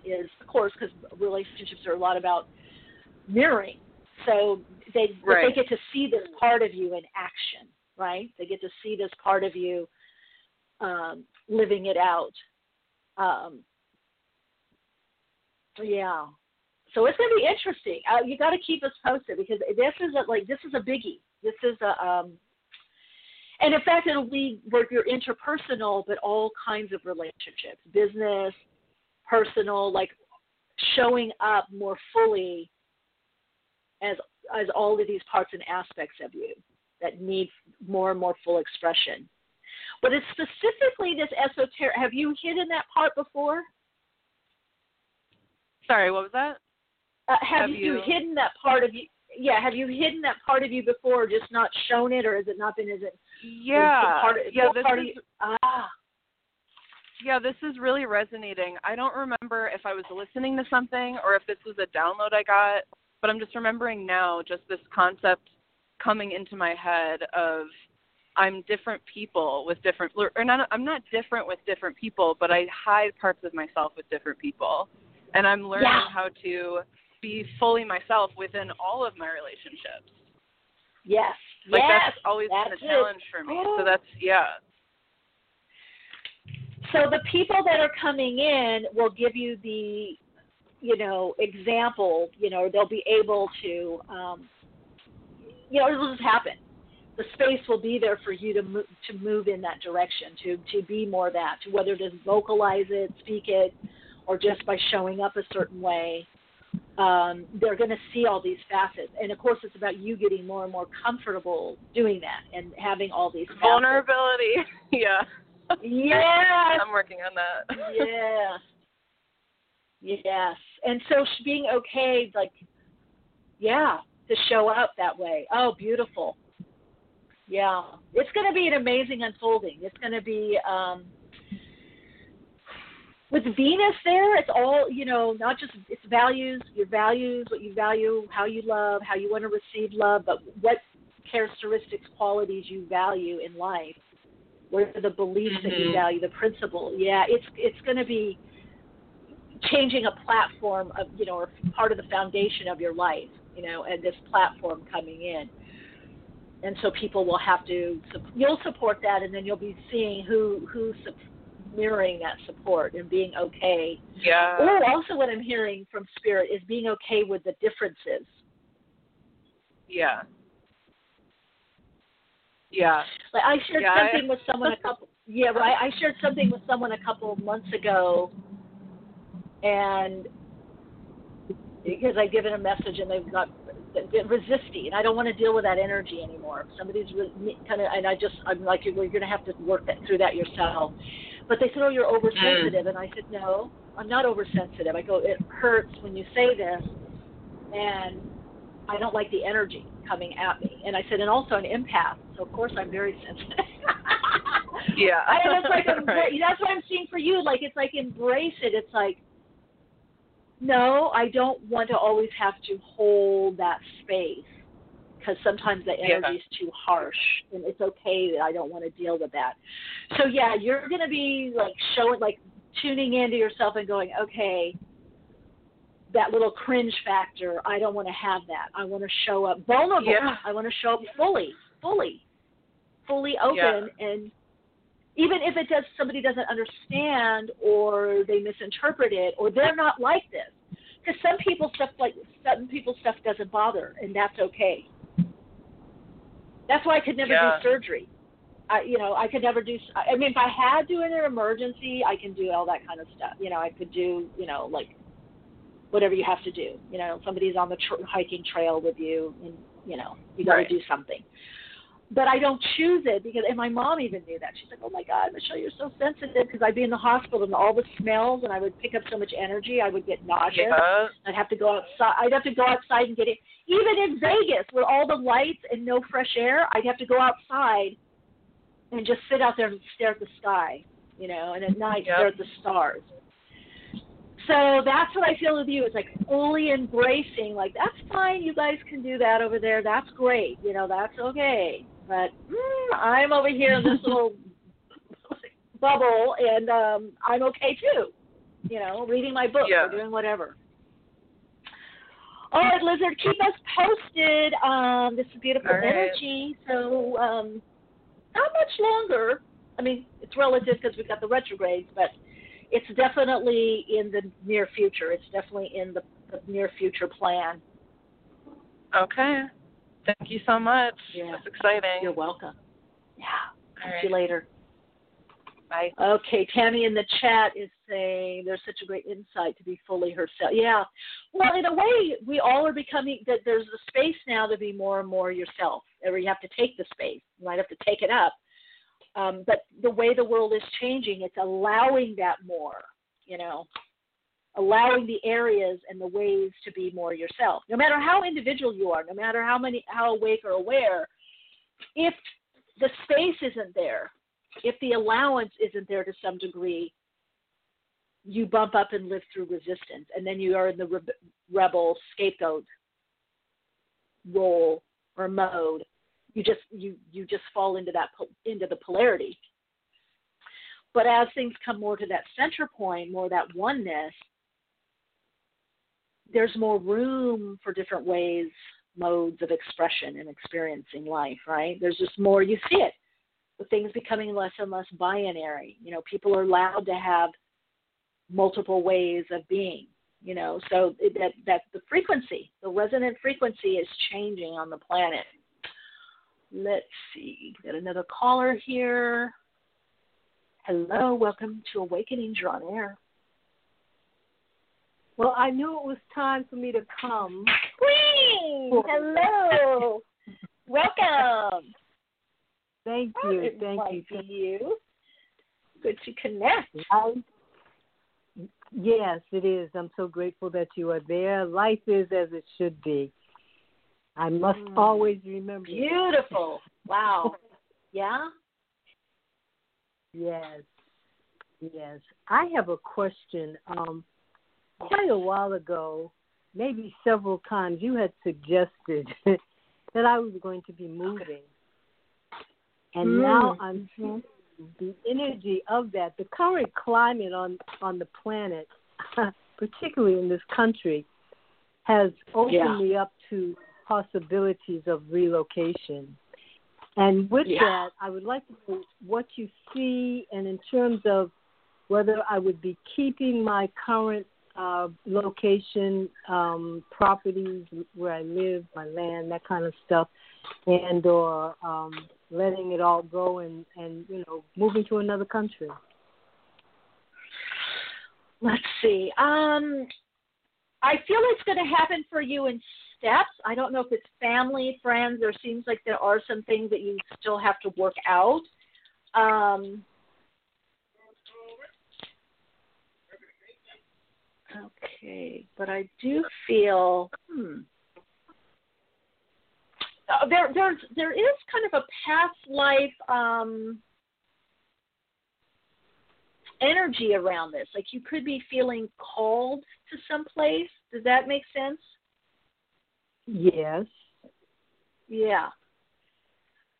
Speaker 3: is of course because relationships are a lot about mirroring. So they
Speaker 4: right.
Speaker 3: they get to see this part of you in action right? They get to see this part of you um, living it out. Um, yeah. So it's going to be interesting. Uh, you got to keep us posted because this is a, like this is a biggie. This is a um, and in fact it'll be you're interpersonal, but all kinds of relationships, business, personal, like showing up more fully as as all of these parts and aspects of you that need more and more full expression. But it's specifically this esoteric. Have you hidden that part before?
Speaker 4: Sorry, what was that?
Speaker 3: Uh, have,
Speaker 4: have you,
Speaker 3: you hidden that part of you? Yeah, have you hidden that part of you before, or just not shown it, or has it not been? Is it?
Speaker 4: Yeah,
Speaker 3: part of,
Speaker 4: yeah. This
Speaker 3: part
Speaker 4: is,
Speaker 3: ah.
Speaker 4: Yeah, this is really resonating. I don't remember if I was listening to something or if this was a download I got, but I'm just remembering now just this concept coming into my head of I'm different people with different or not I'm not different with different people, but I hide parts of myself with different people. And I'm learning
Speaker 3: yeah.
Speaker 4: how to be fully myself within all of my relationships.
Speaker 3: Yes.
Speaker 4: Like
Speaker 3: yes.
Speaker 4: that's always
Speaker 3: that's
Speaker 4: been a challenge
Speaker 3: it.
Speaker 4: for me.
Speaker 3: Oh.
Speaker 4: So that's yeah.
Speaker 3: So the people that are coming in will give you the you know example, you know, they'll be able to um you know, it'll just happen. The space will be there for you to move, to move in that direction, to to be more that, to whether to vocalize it, speak it, or just by showing up a certain way. Um, they're going to see all these facets, and of course, it's about you getting more and more comfortable doing that and having all these facets.
Speaker 4: vulnerability. yeah.
Speaker 3: Yes.
Speaker 4: I'm working on that.
Speaker 3: yes. Yes. And so being okay, like, yeah, to show up that way. Oh, beautiful. Yeah, it's going to be an amazing unfolding. It's going to be um, with Venus there. It's all you know, not just its values, your values, what you value, how you love, how you want to receive love, but what characteristics, qualities you value in life. What are the beliefs
Speaker 4: mm-hmm.
Speaker 3: that you value, the principle? Yeah, it's it's going to be changing a platform of you know, or part of the foundation of your life you know, and this platform coming in. And so people will have to, you'll support that, and then you'll be seeing who who's mirroring that support and being okay.
Speaker 4: Yeah.
Speaker 3: Or also, what I'm hearing from Spirit is being okay with the differences.
Speaker 4: Yeah. Yeah.
Speaker 3: Like I shared
Speaker 4: yeah,
Speaker 3: something
Speaker 4: I...
Speaker 3: with someone a couple. Yeah, right. I shared something with someone a couple of months ago, and because I've given a message and they've got resisting, and I don't want to deal with that energy anymore. Somebody's re- kind of, and I just, I'm like, well, you're going to have to work that, through that yourself. But they said, oh, you're oversensitive, mm. and I said, no, I'm not oversensitive. I go, it hurts when you say this, and I don't like the energy coming at me. And I said, and also an empath, so of course I'm very sensitive.
Speaker 4: yeah.
Speaker 3: and it's like,
Speaker 4: right.
Speaker 3: that's what I'm seeing for you. Like, it's like embrace it. It's like, no, I don't want to always have to hold that space because sometimes the energy is too harsh, and it's okay that I don't want to deal with that. So yeah, you're gonna be like showing, like tuning into yourself and going, okay, that little cringe factor. I don't want to have that. I want to show up vulnerable.
Speaker 4: Yeah.
Speaker 3: I want to show up fully, fully, fully open,
Speaker 4: Yeah.
Speaker 3: and even if it does somebody doesn't understand or they misinterpret it or they're not like this. Because some people stuff like some people stuff doesn't bother and that's okay. That's why i could never
Speaker 4: Yeah.
Speaker 3: do surgery. I you know i could never do i mean if i had to in an emergency i can do all that kind of stuff. You know i could do you know like whatever you have to do. You know somebody's on the tr- hiking trail with you and you know you got to
Speaker 4: Right.
Speaker 3: do something but I don't choose it because, and my mom even knew that. She's like, "Oh my God, Michele, you're so sensitive." Because I'd be in the hospital and all the smells, and I would pick up so much energy, I would get nauseous.
Speaker 4: Yeah.
Speaker 3: I'd have to go outside. I'd have to go outside and get it. Even in Vegas, with all the lights and no fresh air, I'd have to go outside and just sit out there and stare at the sky, you know, and at night
Speaker 4: Yep.
Speaker 3: stare at the stars. So that's what I feel with you. It's like fully embracing, like that's fine. You guys can do that over there. That's great. You know, that's okay. But mm, I'm over here in this little bubble, and um, I'm okay too. You know, reading my book
Speaker 4: Yeah.
Speaker 3: or doing whatever. All right, Lizard, keep us posted. Um, this is beautiful
Speaker 4: right.
Speaker 3: energy. So, um, not much longer. I mean, it's relative because we've got the retrogrades, but it's definitely in the near future. It's definitely in the, the near future plan.
Speaker 4: Okay. Thank you so much.
Speaker 3: Yeah.
Speaker 4: That's exciting.
Speaker 3: You're welcome. Yeah.
Speaker 4: All
Speaker 3: See you later.
Speaker 4: Bye.
Speaker 3: Okay, Tammy in the chat is saying there's such a great insight to be fully herself. Yeah. Well, in a way, we all are becoming that there's a space now to be more and more yourself. Or you have to take the space. You might have to take it up. Um, but the way the world is changing, it's allowing that more, you know, allowing the areas and the ways to be more yourself. No matter how individual you are, no matter how many how awake or aware, if the space isn't there, if the allowance isn't there to some degree, you bump up and live through resistance, and then you are in the re- rebel scapegoat role or mode. You just you you just fall into that into the polarity. But as things come more to that center point, more that oneness, there's more room for different ways, modes of expression and experiencing life. Right? There's just more. You see it with things becoming less and less binary. You know, people are allowed to have multiple ways of being. You know, so that that the frequency, the resonant frequency, is changing on the planet. Let's see, we got another caller here. Hello, welcome to Awakening on air.
Speaker 5: Well, I knew it was time for me to come.
Speaker 3: Queen, hello, welcome.
Speaker 5: Thank you, thank you.
Speaker 3: you. Good to connect.
Speaker 5: I, yes, it is. I'm so grateful that you are there. Life is as it should be. I must
Speaker 3: Mm.
Speaker 5: always remember.
Speaker 3: Beautiful. Wow. Yeah.
Speaker 5: Yes, yes. I have a question. Um, quite a while ago, maybe several times, you had suggested that I was going to be moving, and now
Speaker 3: Mm.
Speaker 5: I'm feeling the energy of that. The current climate on on the planet, particularly in this country, has opened
Speaker 3: Yeah.
Speaker 5: me up to possibilities of relocation. And with
Speaker 3: Yeah.
Speaker 5: that, I would like to know what you see, and in terms of whether I would be keeping my current uh, location, um, properties where I live, my land, that kind of stuff, and or um, letting it all go and and you know moving to another country.
Speaker 3: Let's see. Um, I feel it's going to happen for you in steps. I don't know if it's family, friends. There seems like there are some things that you still have to work out. Um, okay, but I do feel. Hmm. Uh, there, there's, there is kind of a past life. Um, energy around this. Like you could be feeling called to some place. Does that make sense?
Speaker 5: Yes.
Speaker 3: Yeah.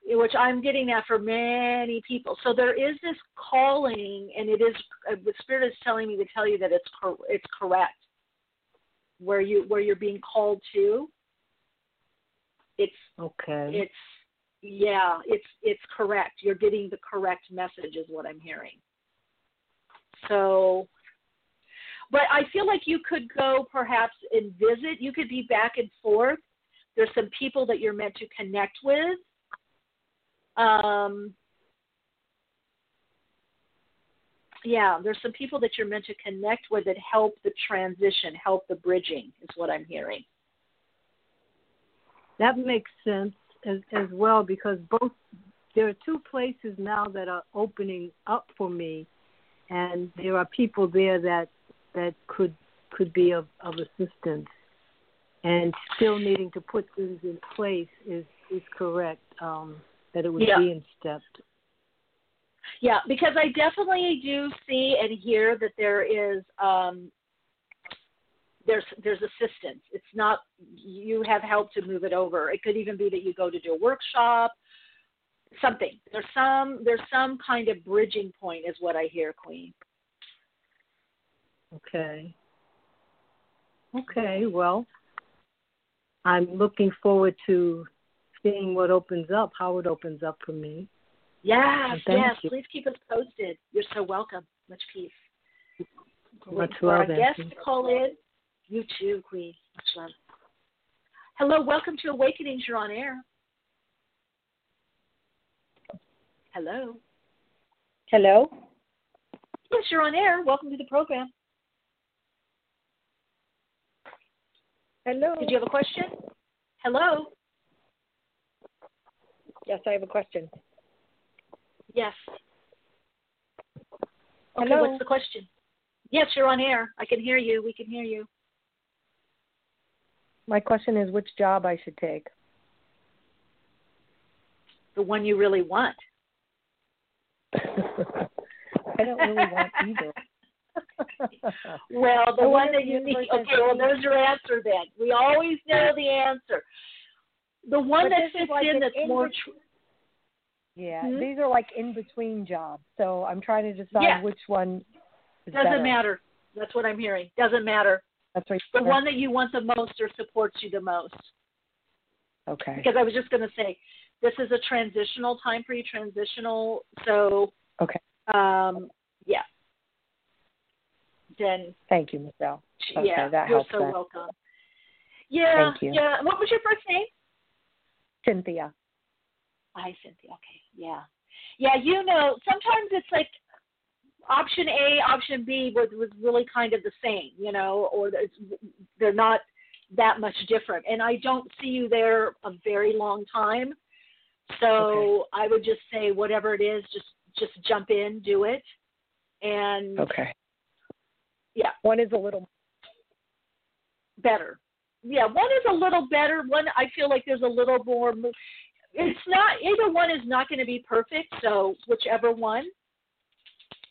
Speaker 3: Which I'm getting that for many people. So there is this calling, and it is uh, the spirit is telling me to tell you that it's cor- it's correct. Where you where you're being called to. It's
Speaker 5: okay.
Speaker 3: It's yeah, it's it's correct. You're getting the correct message, is what I'm hearing. So, but I feel like you could go perhaps and visit. You could be back and forth. There's some people that you're meant to connect with. Um, yeah, there's some people that you're meant to connect with that help the transition, help the bridging, is what I'm hearing.
Speaker 5: That makes sense as as well because both there are two places now that are opening up for me, and there are people there that that could could be of, of assistance, and still needing to put things in place is is correct. Um, that it would
Speaker 3: yeah.
Speaker 5: be in steps.
Speaker 3: Yeah, because I definitely do see and hear that there is um, there's there's assistance. It's not you have help to move it over. It could even be that you go to do a workshop, something. There's some there's some kind of bridging point is what I hear, Queen.
Speaker 5: Okay. Okay, well, I'm looking forward to seeing what opens up, how it opens up for me.
Speaker 3: Yes, yes.
Speaker 5: You.
Speaker 3: Please keep us posted. You're so welcome. Much peace.
Speaker 5: Much
Speaker 3: for
Speaker 5: love.
Speaker 3: our guests to call in. You too, Queen. Much love. Hello, welcome to Awakenings. You're on air. Hello.
Speaker 6: Hello.
Speaker 3: Yes, you're on air. Welcome to the program.
Speaker 6: Hello.
Speaker 3: Did you have a question? Hello.
Speaker 6: Yes, I have a question.
Speaker 3: Yes. Okay,
Speaker 6: Hello.
Speaker 3: what's the question? Yes, you're on air. I can hear you. We can hear you.
Speaker 6: My question is which job I should take.
Speaker 3: The one you really want.
Speaker 6: I don't really want either.
Speaker 3: well, the
Speaker 6: I
Speaker 3: one that you need. Okay, well, there's your answer then. We always know the answer. The one
Speaker 6: But
Speaker 3: that fits
Speaker 6: like
Speaker 3: in that's
Speaker 6: in
Speaker 3: more.
Speaker 6: bet-
Speaker 3: Tr-
Speaker 6: Yeah,
Speaker 3: Hmm?
Speaker 6: these are like in between jobs. So I'm trying to decide
Speaker 3: Yeah.
Speaker 6: which one
Speaker 3: doesn't
Speaker 6: better.
Speaker 3: matter. That's what I'm hearing. Doesn't matter.
Speaker 6: That's right.
Speaker 3: The one that you want the most or supports you the most.
Speaker 6: Okay.
Speaker 3: Because I was just going to say, this is a transitional time for you. Transitional. So.
Speaker 6: Okay.
Speaker 3: Um. Yeah. Then
Speaker 6: Thank you, Michele. Okay,
Speaker 3: yeah,
Speaker 6: that
Speaker 3: you're
Speaker 6: helps
Speaker 3: so welcome. Yeah,
Speaker 6: Thank you.
Speaker 3: yeah. What was your first name?
Speaker 6: Cynthia.
Speaker 3: Hi, Cynthia. Okay, yeah, yeah. You know, sometimes it's like option A, option B was was really kind of the same, you know, or they're not that much different. And I don't see you there a very long time, so I would just say whatever it is, just just jump in, do it, and
Speaker 6: Okay.
Speaker 3: yeah,
Speaker 6: One is a little
Speaker 3: better. Yeah, one is a little better. One I feel like there's a little more. It's not either one is not going to be perfect. So whichever one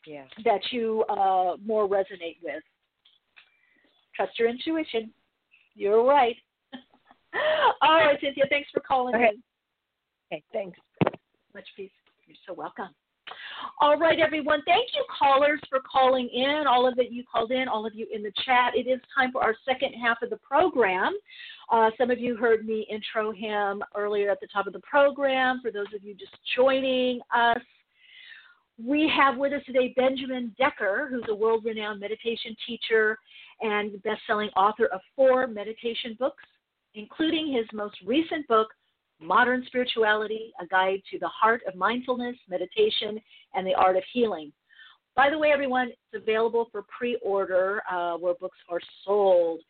Speaker 6: yeah.
Speaker 3: that you uh, more resonate with, trust your intuition. You're right. All right, Cynthia. Thanks for calling
Speaker 6: Okay.
Speaker 3: in.
Speaker 6: Okay, thanks.
Speaker 3: Much peace. You're so welcome. All right, everyone. Thank you, callers, for calling in. All of it you called in, all of you in the chat. It is time for our second half of the program. Uh, some of you heard me intro him earlier at the top of the program. For those of you just joining us, we have with us today Benjamin Decker, who's a world renowned meditation teacher and best selling author of four meditation books, including his most recent book, Modern Spirituality, a guide to the heart of mindfulness, meditation, and the art of healing. By the way, everyone, it's available for pre order uh, where books are sold.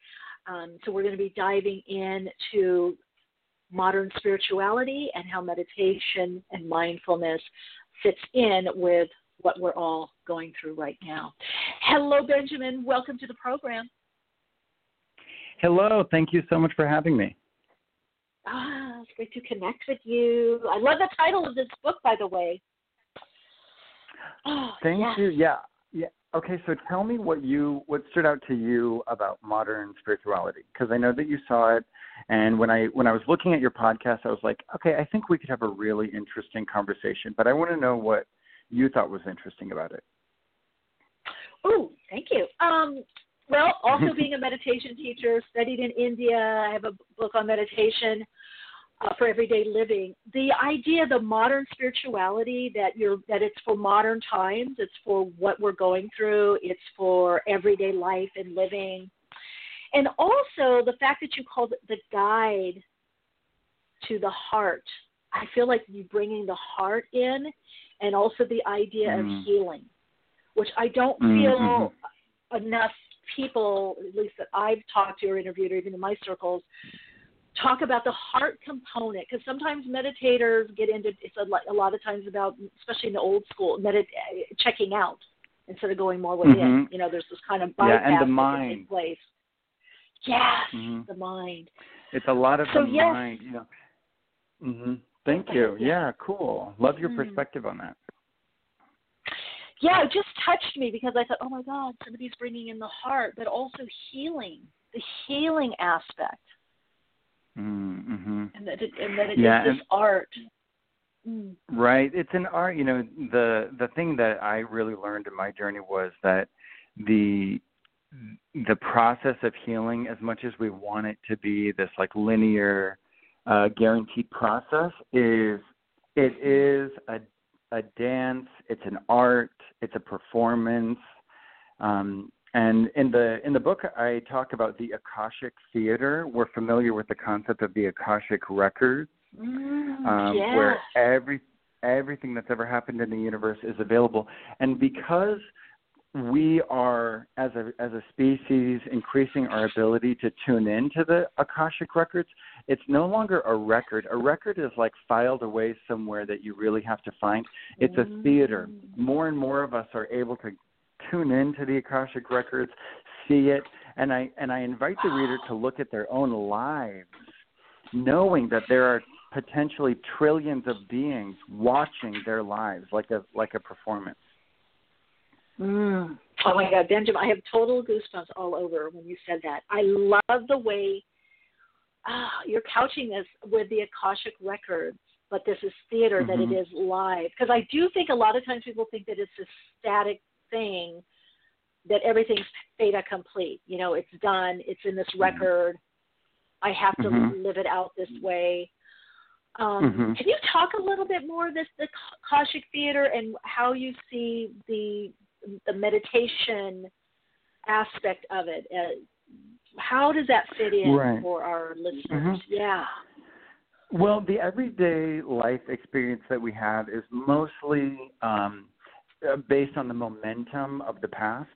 Speaker 3: Um, so we're going to be diving into modern spirituality and how meditation and mindfulness fits in with what we're all going through right now. Hello, Benjamin. Welcome to the program.
Speaker 7: Hello, thank you so much for having me.
Speaker 3: Ah, it's great to connect with you. I love the title of this book, by the way. Oh,
Speaker 7: Thank
Speaker 3: yes.
Speaker 7: you. Yeah. Yeah. Okay. So tell me what you what stood out to you about modern spirituality because I know that you saw it, and when I when I was looking at your podcast, I was like, okay, I think we could have a really interesting conversation. But I want to know what you thought was interesting about it.
Speaker 3: Oh, thank you. Um, well, also being a meditation teacher, studied in India. I have a book on meditation uh, for everyday living. The idea, the modern spirituality, that you're that it's for modern times. It's for what we're going through. It's for everyday life and living, and also the fact that you called it the guide to the heart. I feel like you bringing the heart in, and also the idea mm. of healing, which I don't mm, feel mm-hmm. enough people, at least that I've talked to or interviewed, or even in my circles, talk about the heart component because sometimes meditators get into it's a, a, lot of times about especially in the old school medit checking out instead of going more within
Speaker 7: mm-hmm.
Speaker 3: you know there's this kind of bypass
Speaker 7: yeah, and the
Speaker 3: mind.
Speaker 7: takes
Speaker 3: place yes
Speaker 7: mm-hmm.
Speaker 3: the mind
Speaker 7: it's a lot of
Speaker 3: so,
Speaker 7: the
Speaker 3: yes.
Speaker 7: mind you know hmm thank you yeah cool love your
Speaker 3: mm.
Speaker 7: perspective on that
Speaker 3: yeah it just touched me because i thought oh my god somebody's bringing in the heart but also healing the healing aspect
Speaker 7: Mm-hmm.
Speaker 3: And that it, and that it
Speaker 7: yeah,
Speaker 3: is this art. Mm.
Speaker 7: Right. It's an art. You know, the the thing that I really learned in my journey was that the the process of healing, as much as we want it to be this like linear, uh, guaranteed process, is it is a a dance. It's an art. It's a performance. Um, and in the in the book, I talk about the Akashic Theater. We're familiar with the concept of the Akashic Records,
Speaker 3: mm,
Speaker 7: um,
Speaker 3: yes.
Speaker 7: where every everything that's ever happened in the universe is available. And because we are, as a as a species, increasing our ability to tune into the Akashic records, it's no longer a record. A record is like filed away somewhere that you really have to find. It's a theater.
Speaker 3: Mm.
Speaker 7: More and more of us are able to tune into the Akashic records, see it, and I and I invite the reader to look at their own lives, knowing that there are potentially trillions of beings watching their lives like a like a performance.
Speaker 3: Mm. Oh my God, Benjamin, I have total goosebumps all over when you said that. I love the way ah, you're couching this with the Akashic records, but this is theater,
Speaker 7: mm-hmm.
Speaker 3: that it is live. Because I do think a lot of times people think that it's a static thing that everything's fait complete. You know, it's done. It's in this mm-hmm. record. I have to
Speaker 7: mm-hmm.
Speaker 3: live it out this way. Um,
Speaker 7: mm-hmm.
Speaker 3: Can you talk a little bit more this the Akashic Theater and how you see the the meditation aspect of it? Uh, how does that fit in
Speaker 7: right.
Speaker 3: for our listeners?
Speaker 7: Mm-hmm.
Speaker 3: Yeah.
Speaker 7: Well, the everyday life experience that we have is mostly um, uh, based on the momentum of the past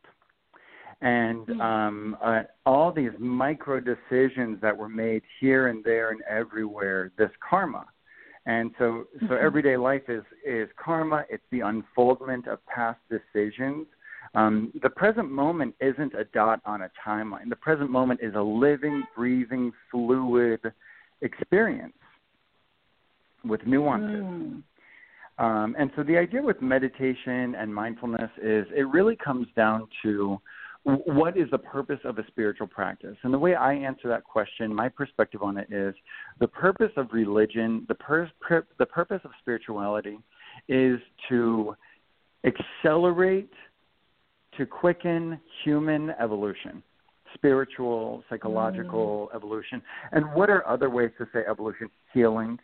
Speaker 7: and
Speaker 3: hmm.
Speaker 7: um, uh, all these micro decisions that were made here and there and everywhere. This karma, and so so
Speaker 3: mm-hmm.
Speaker 7: everyday life is is karma. It's the unfoldment of past decisions. Um, the present moment isn't a dot on a timeline. The present moment is a living, breathing, fluid experience with nuances.
Speaker 3: Mm.
Speaker 7: Um, and so the idea with meditation and mindfulness is it really comes down to what is the purpose of a spiritual practice? And the way I answer that question, my perspective on it is the purpose of religion, the, per- per- the purpose of spirituality is to accelerate, to quicken human evolution, spiritual, psychological mm. evolution. And what are other ways to say evolution? Healing,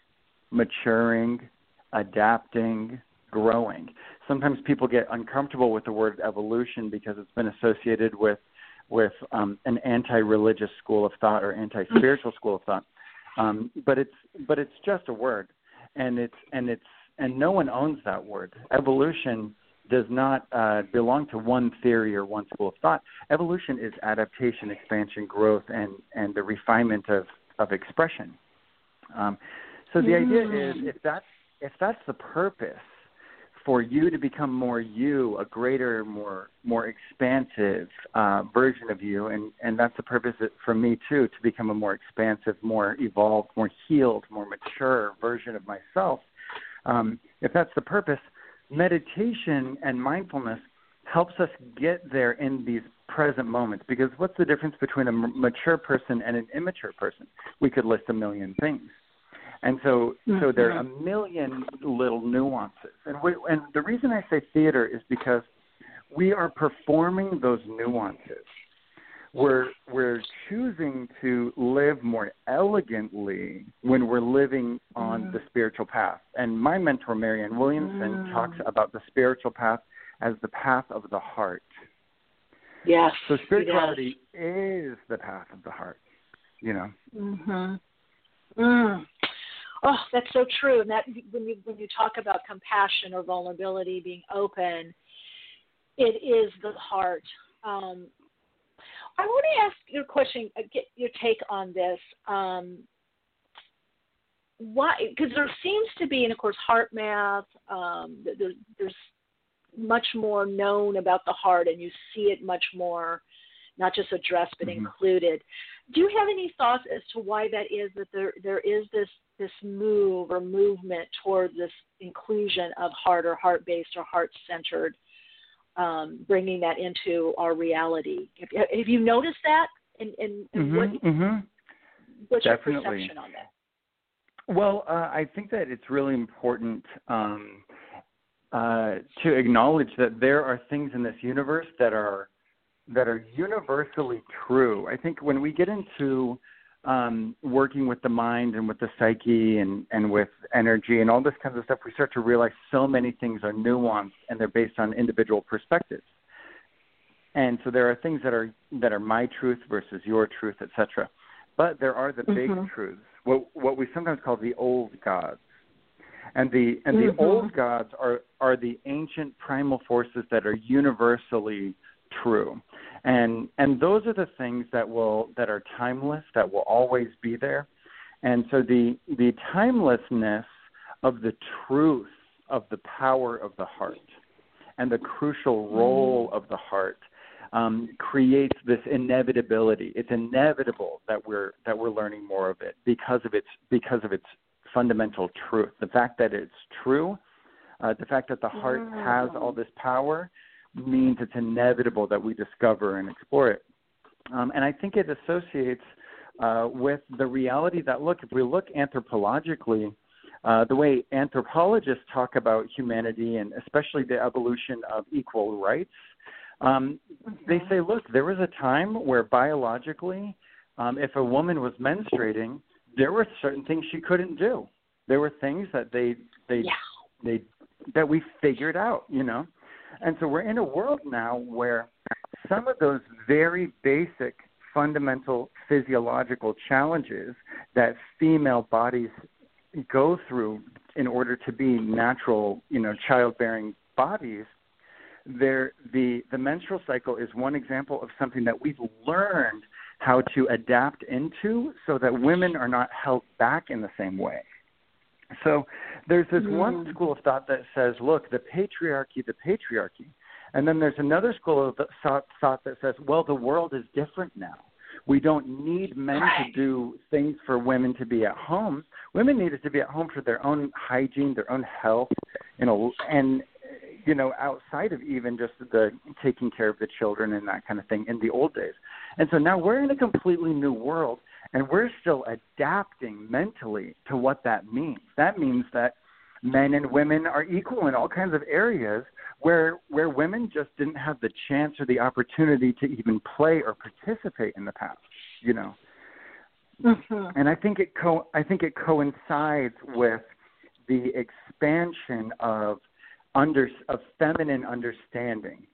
Speaker 7: maturing, adapting, growing. Sometimes people get uncomfortable with the word evolution because it's been associated with with um, an anti-religious school of thought or anti-spiritual school of thought. Um, but it's but it's just a word, and it's and it's and no one owns that word. Evolution does not uh, belong to one theory or one school of thought. Evolution is adaptation, expansion, growth, and and the refinement of of expression. Um, so the mm. idea is if that's if that's the purpose for you to become more you, a greater, more more expansive uh, version of you, and and that's the purpose for me too, to become a more expansive, more evolved, more healed, more mature version of myself. Um, if that's the purpose, meditation and mindfulness helps us get there in these present moments. Because what's the difference between a mature person and an immature person? We could list a million things. And so, mm-hmm. so there are a million little nuances. And we, and the reason I say theater is because we are performing those nuances. We're we're choosing to live more elegantly when we're living on mm. the spiritual path. And my mentor Marianne Williamson mm. talks about the spiritual path as the path of the heart.
Speaker 3: Yes.
Speaker 7: So spirituality yes. is the path of the heart. You know.
Speaker 3: Mhm. Mm. Oh, that's so true. And that when you when you talk about compassion or vulnerability, being open, it is the heart. Um, I want to ask your question, uh, get your take on this. Um, why? Because there seems to be, and of course, HeartMath. Um, there, there's much more known about the heart, and you see it much more, not just addressed but mm-hmm. included. Do you have any thoughts as to why that is? That there there is this this move or movement toward this inclusion of heart or heart based or heart centered, um, bringing that into our reality. Have, have you noticed that? And, and, and
Speaker 7: mm-hmm,
Speaker 3: what,
Speaker 7: mm-hmm.
Speaker 3: what's
Speaker 7: Definitely.
Speaker 3: your perception on that?
Speaker 7: Well, uh, I think that it's really important um, uh, to acknowledge that there are things in this universe that are that are universally true. I think when we get into um, working with the mind and with the psyche and, and with energy and all this kinds of stuff, we start to realize so many things are nuanced and they're based on individual perspectives. And so there are things that are that are my truth versus your truth, etc. But there are the big
Speaker 3: mm-hmm.
Speaker 7: truths, what what we sometimes call the old gods. And the and the
Speaker 3: mm-hmm.
Speaker 7: old gods are are the ancient primal forces that are universally true and and those are the things that will that are timeless that will always be there and so the the timelessness of the truth of the power of the heart and the crucial role of the heart um, creates this inevitability. It's inevitable that we're that we're learning more of it because of its because of its fundamental truth. The fact that it's true, uh, the fact that the heart has all this power, means it's inevitable that we discover and explore it. Um, and I think it associates uh, with the reality that, look, if we look anthropologically, uh, the way anthropologists talk about humanity and especially the evolution of equal rights, um, they say, look, there was a time where biologically, um, if a woman was menstruating, there were certain things she couldn't do. There were things that they they
Speaker 3: yeah.
Speaker 7: they that we figured out, you know. And so we're in a world now where some of those very basic fundamental physiological challenges that female bodies go through in order to be natural, you know, childbearing bodies, there the the menstrual cycle is one example of something that we've learned how to adapt into so that women are not held back in the same way. So there's this mm. one school of thought that says, look, the patriarchy, the patriarchy. And then there's another school of thought that says, well, the world is different now. We don't need men
Speaker 3: right.
Speaker 7: to do things for women to be at home. Women needed to be at home for their own hygiene, their own health, you know, and you know, outside of even just the taking care of the children and that kind of thing in the old days. And so now we're in a completely new world and we're still adapting mentally to what that means. That means that men and women are equal in all kinds of areas where where women just didn't have the chance or the opportunity to even play or participate in the past, you know.
Speaker 3: Mm-hmm.
Speaker 7: And I think it co- I think it coincides with the expansion of under of feminine understanding,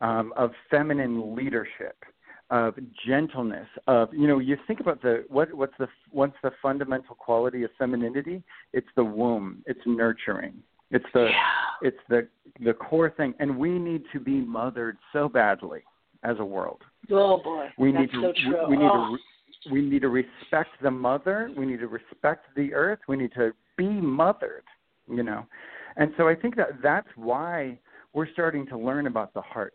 Speaker 7: um, of feminine leadership, of gentleness of you know you think about the what what's the what's the fundamental quality of femininity? It's the womb. It's nurturing. It's the
Speaker 3: yeah.
Speaker 7: it's the the core thing. And we need to be mothered so badly as a world.
Speaker 3: Oh boy.
Speaker 7: We
Speaker 3: That's
Speaker 7: need to
Speaker 3: so true.
Speaker 7: we, we need
Speaker 3: oh.
Speaker 7: to we need to respect the mother. We need to respect the earth. We need to be mothered you know. And so i think that that's why we're starting to learn about the heart.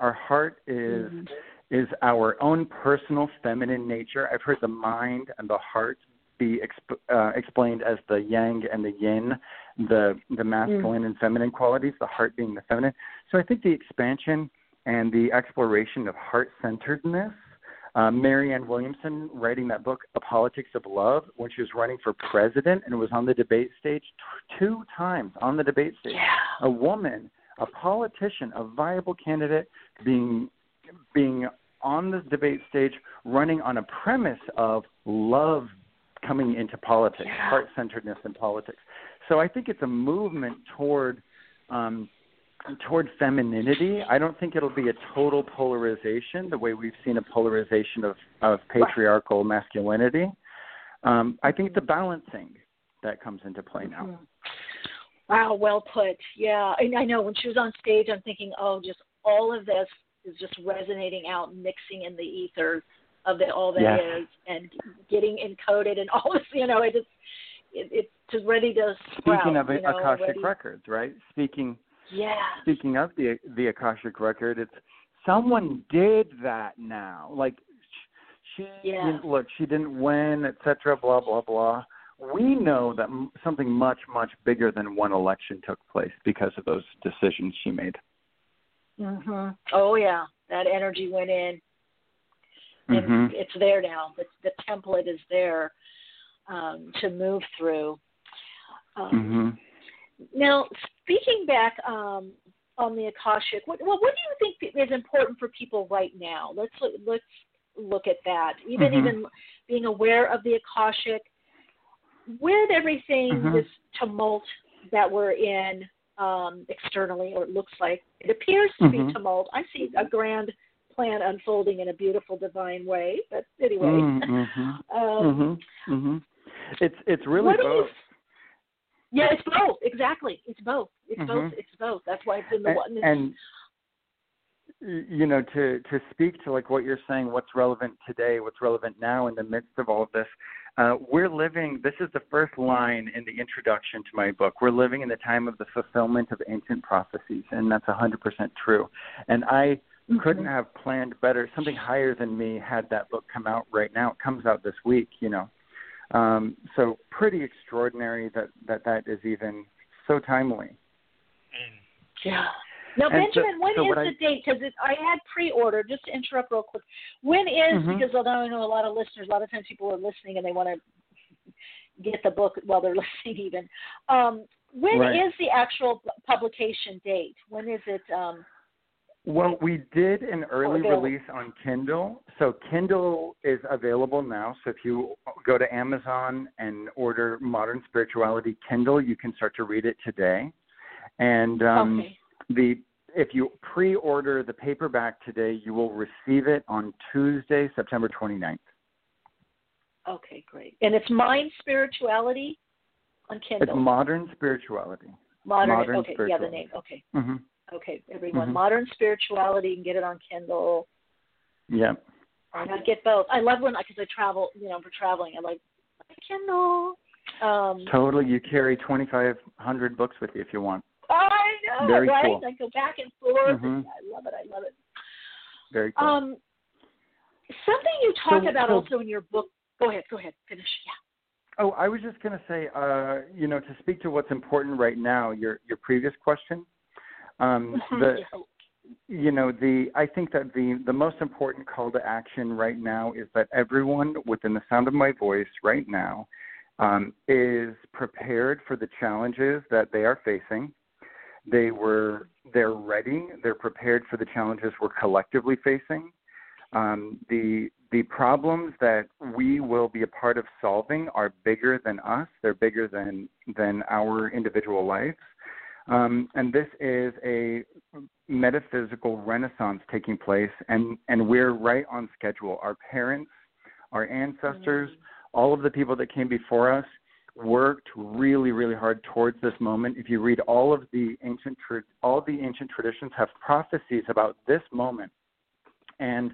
Speaker 7: Our heart is
Speaker 3: mm-hmm
Speaker 7: is our own personal feminine nature. I've heard the mind and the heart be exp- uh, explained as the yang and the yin, the the masculine mm. and feminine qualities, the heart being the feminine. So I think the expansion and the exploration of heart centeredness. Uh, Marianne Williamson writing that book, A Politics of Love, when she was running for president and was on the debate stage t- two times on the debate stage.
Speaker 3: Yeah.
Speaker 7: A woman, a politician, a viable candidate, being being on the debate stage, running on a premise of love coming into politics,
Speaker 3: yeah.
Speaker 7: heart centeredness in politics. So I think it's a movement toward um, toward femininity. I don't think it'll be a total polarization the way we've seen a polarization of, of patriarchal masculinity. Um, I think the balancing that comes into play now.
Speaker 3: Mm-hmm. Wow, well put. Yeah, and I know when she was on stage, I'm thinking, oh, just all of this is just resonating out, mixing in the ether of the, all that
Speaker 7: yes.
Speaker 3: is, and getting encoded and all this. You know, it just it, it's just ready to sprout.
Speaker 7: Speaking of
Speaker 3: you know,
Speaker 7: Akashic
Speaker 3: ready.
Speaker 7: records, right? Speaking
Speaker 3: yeah.
Speaker 7: Speaking of the the Akashic record, it's someone did that now. Like she
Speaker 3: yeah.
Speaker 7: look, she didn't win, etc. Blah blah blah. We know that something much much bigger than one election took place because of those decisions she made.
Speaker 3: Mhm. Oh yeah, that energy went in, and
Speaker 7: mm-hmm.
Speaker 3: it's there now. The the template is there um, to move through. Um,
Speaker 7: mm-hmm.
Speaker 3: Now, speaking back um, on the akashic, what, well, what do you think is important for people right now? Let's let's look at that. Even
Speaker 7: mm-hmm.
Speaker 3: even being aware of the akashic, with everything
Speaker 7: mm-hmm.
Speaker 3: this tumult that we're in um, externally, or it looks like it appears to
Speaker 7: mm-hmm.
Speaker 3: be tumult. I see a grand plan unfolding in a beautiful divine way. But anyway,
Speaker 7: mm-hmm.
Speaker 3: um,
Speaker 7: mm-hmm. it's it's really both.
Speaker 3: You, yeah, it's both. Exactly, it's both. It's
Speaker 7: mm-hmm.
Speaker 3: both. It's both. That's why it's in the
Speaker 7: and,
Speaker 3: one.
Speaker 7: And you know, to to speak to like what you're saying, what's relevant today, what's relevant now in the midst of all of this. Uh, we're living. This is the first line in the introduction to my book. We're living in the time of the fulfillment of ancient prophecies, and that's 100% true. And I
Speaker 3: mm-hmm.
Speaker 7: couldn't have planned better. Something higher than me had that book come out right now. It comes out this week, you know. Um, so pretty extraordinary that, that that is even so timely.
Speaker 3: Yeah. Now,
Speaker 7: And so-
Speaker 3: Benjamin, when
Speaker 7: so
Speaker 3: is the
Speaker 7: I-
Speaker 3: date? Because I had pre-order. Just to interrupt real quick. When is,
Speaker 7: Mhm.
Speaker 3: because although I know a lot of listeners, a lot of times people are listening and they want to get the book while they're listening. Even um, when is
Speaker 7: Right.
Speaker 3: the actual publication date? When is it? Um,
Speaker 7: Well, we did an early
Speaker 3: available.
Speaker 7: release on Kindle. So Kindle is available now. So if you go to Amazon and order Modern Spirituality Kindle, you can start to read it today. And um,
Speaker 3: okay.
Speaker 7: The if you pre-order the paperback today, you will receive it on Tuesday, September 29th.
Speaker 3: Okay, great. And it's Mind Spirituality on Kindle.
Speaker 7: It's Modern Spirituality.
Speaker 3: Modern.
Speaker 7: Modern
Speaker 3: okay, yeah, the
Speaker 7: Spirituality.
Speaker 3: name. Okay,
Speaker 7: hmm
Speaker 3: okay, everyone.
Speaker 7: Mhm.
Speaker 3: Modern Spirituality. You can get it on Kindle.
Speaker 7: Yeah.
Speaker 3: I gotta get both. I love when because I travel, you know, for traveling. I like my Kindle. Um,
Speaker 7: Totally. You carry 2,500 books with you if you want. Very
Speaker 3: right?
Speaker 7: cool.
Speaker 3: I go back and forth.
Speaker 7: Mhm.
Speaker 3: And I love it. I love it.
Speaker 7: Very cool.
Speaker 3: Um, something you talk
Speaker 7: So-
Speaker 3: about
Speaker 7: so-
Speaker 3: also in your book. Go ahead. Go ahead. Finish. Yeah.
Speaker 7: Oh, I was just going to say, uh, you know, to speak to what's important right now, your your previous question, um,
Speaker 3: Mhm,
Speaker 7: the, you know, the I think that the the most important call to action right now is that everyone within the sound of my voice right now um, is prepared for the challenges that they are facing. They were they're ready. They're prepared for the challenges we're collectively facing. Um, the the problems that we will be a part of solving are bigger than us. They're bigger than than our individual lives. Um, and this is a metaphysical renaissance taking place, and, and we're right on schedule. Our parents, our ancestors, all of the people that came before us worked really, really hard towards this moment. If you read all of the ancient all the ancient traditions have prophecies about this moment, and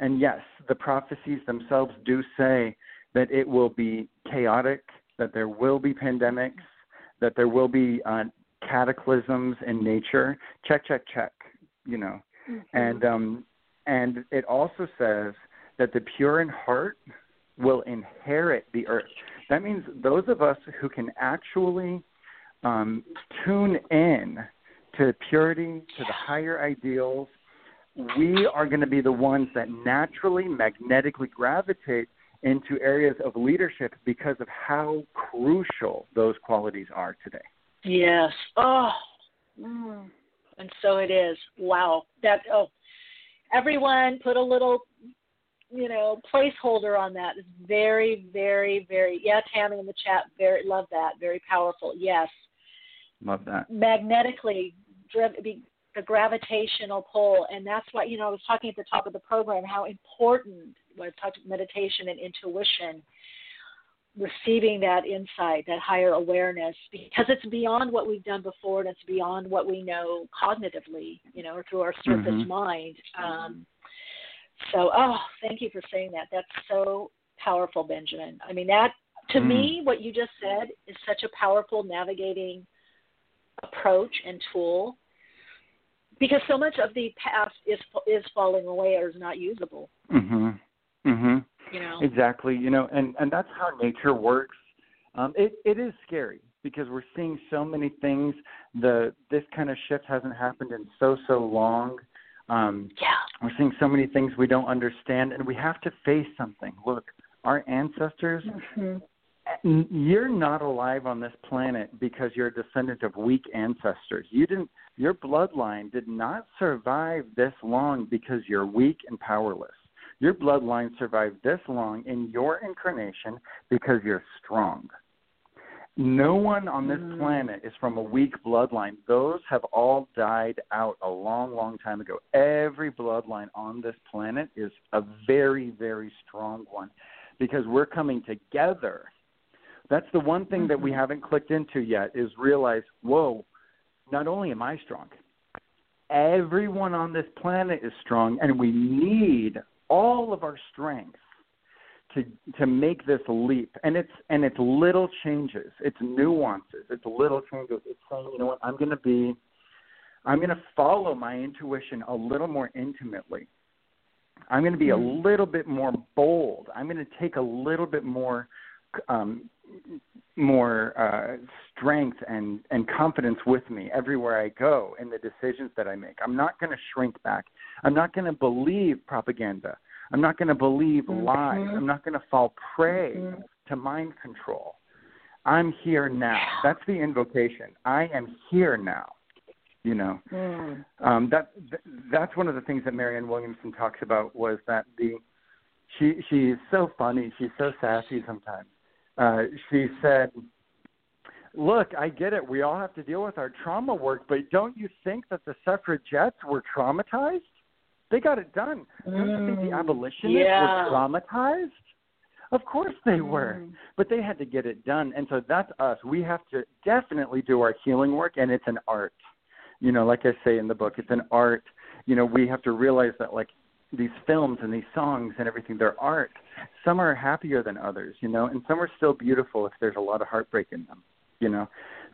Speaker 7: and yes, the prophecies themselves do say that it will be chaotic, that there will be pandemics, that there will be uh, cataclysms in nature. Check, check, check. You know, and um, and it also says that the pure in heart will inherit the earth. That means those of us who can actually um, tune in to purity, to the higher ideals, we are going to be the ones that naturally, magnetically gravitate into areas of leadership because of how crucial those qualities are today.
Speaker 3: Yes. Oh. Mm. And so it is. Wow. That oh everyone put a little you know, placeholder on that. It's very, very, very yeah, Tammy in the chat, very love that. Very powerful. Yes.
Speaker 7: Love that.
Speaker 3: Magnetically driven the gravitational pull and that's why you know I was talking at the top of the program how important when I talked meditation and intuition receiving that insight, that higher awareness, because it's beyond what we've done before and it's beyond what we know cognitively, you know, or through our surface mm-hmm. mind. Um, so, oh, thank you for saying that. That's so powerful, Benjamin. I mean, that to mm. me, what you just said is such a powerful navigating approach and tool because so much of the past is is falling away or is not usable.
Speaker 7: Mhm. Mhm.
Speaker 3: You know.
Speaker 7: Exactly. You know, and and that's how nature works. Um, it it is scary because we're seeing so many things. The this kind of shift hasn't happened in so so long. Um,
Speaker 3: yeah.
Speaker 7: We're seeing so many things we don't understand, and we have to face something. Look, our ancestors.
Speaker 3: Mm-hmm.
Speaker 7: You're not alive on this planet because you're a descendant of weak ancestors. You didn't. Your bloodline did not survive this long because you're weak and powerless. Your bloodline survived this long in your incarnation because you're strong. No one on this mm. planet is from a weak bloodline. Those have all died out a long, long time ago. Every bloodline on this planet is a very, very strong one because we're coming together. That's the one thing mm-hmm. that we mm-hmm. haven't clicked into yet is realize, whoa, not only am I strong, everyone on this planet is strong, and we need all of our strength to to make this leap. And it's and it's little changes. It's nuances. It's little changes. It's saying you know what? I'm going to be i'm going to follow my intuition a little more intimately. I'm going to be a mm-hmm. little bit more bold. I'm going to take a little bit more um more uh strength and and confidence with me everywhere i go in the decisions that i make. I'm not going to shrink back. I'm not going to believe propaganda I'm not going to believe
Speaker 3: mm-hmm.
Speaker 7: lies. I'm not going to fall prey
Speaker 3: mm-hmm.
Speaker 7: to mind control. I'm here now. That's the invocation. I am here now. You know,
Speaker 3: mm.
Speaker 7: um, that th- that's one of the things that Marianne Williamson talks about was that the she she's so funny. She's so sassy sometimes. Uh, she said, "Look, I get it. We all have to deal with our trauma work, but don't you think that the suffragettes were traumatized?" They got it done. Don't you think the
Speaker 3: Mm,
Speaker 7: abolitionists
Speaker 3: yeah.
Speaker 7: were traumatized? Of course they were,
Speaker 3: Mm.
Speaker 7: but they had to get it done, and so that's us. We have to definitely do our healing work, and it's an art. You know, like I say in the book, it's an art. You know, we have to realize that like these films and these songs and everything, they're art. Some are happier than others, you know, and some are still beautiful if there's a lot of heartbreak in them. You know,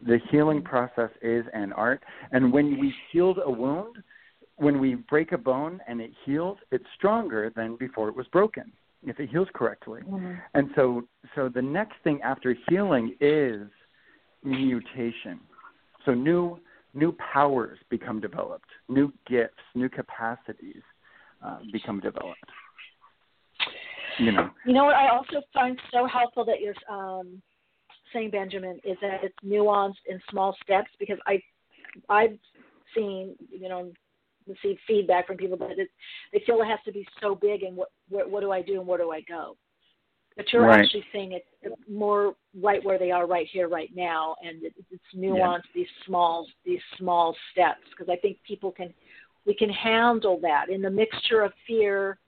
Speaker 7: the healing process is an art, and when we healed a wound, when we break a bone and it heals, it's stronger than before it was broken if it heals correctly.
Speaker 3: Mm-hmm.
Speaker 7: And so so the next thing after healing is mutation. So new new powers become developed, new gifts, new capacities uh, become developed. You know.
Speaker 3: You know what I also find so helpful that you're um, saying, Benjamin, is that it's nuanced in small steps because I I've seen you know receive feedback from people that it, they feel it has to be so big and what, what what do I do and where do I go? But you're
Speaker 7: right.
Speaker 3: actually seeing it more right where they are right here, right now, and it, it's nuanced
Speaker 7: Yeah.
Speaker 3: these small these small steps because I think people can we can handle that in the mixture of fear.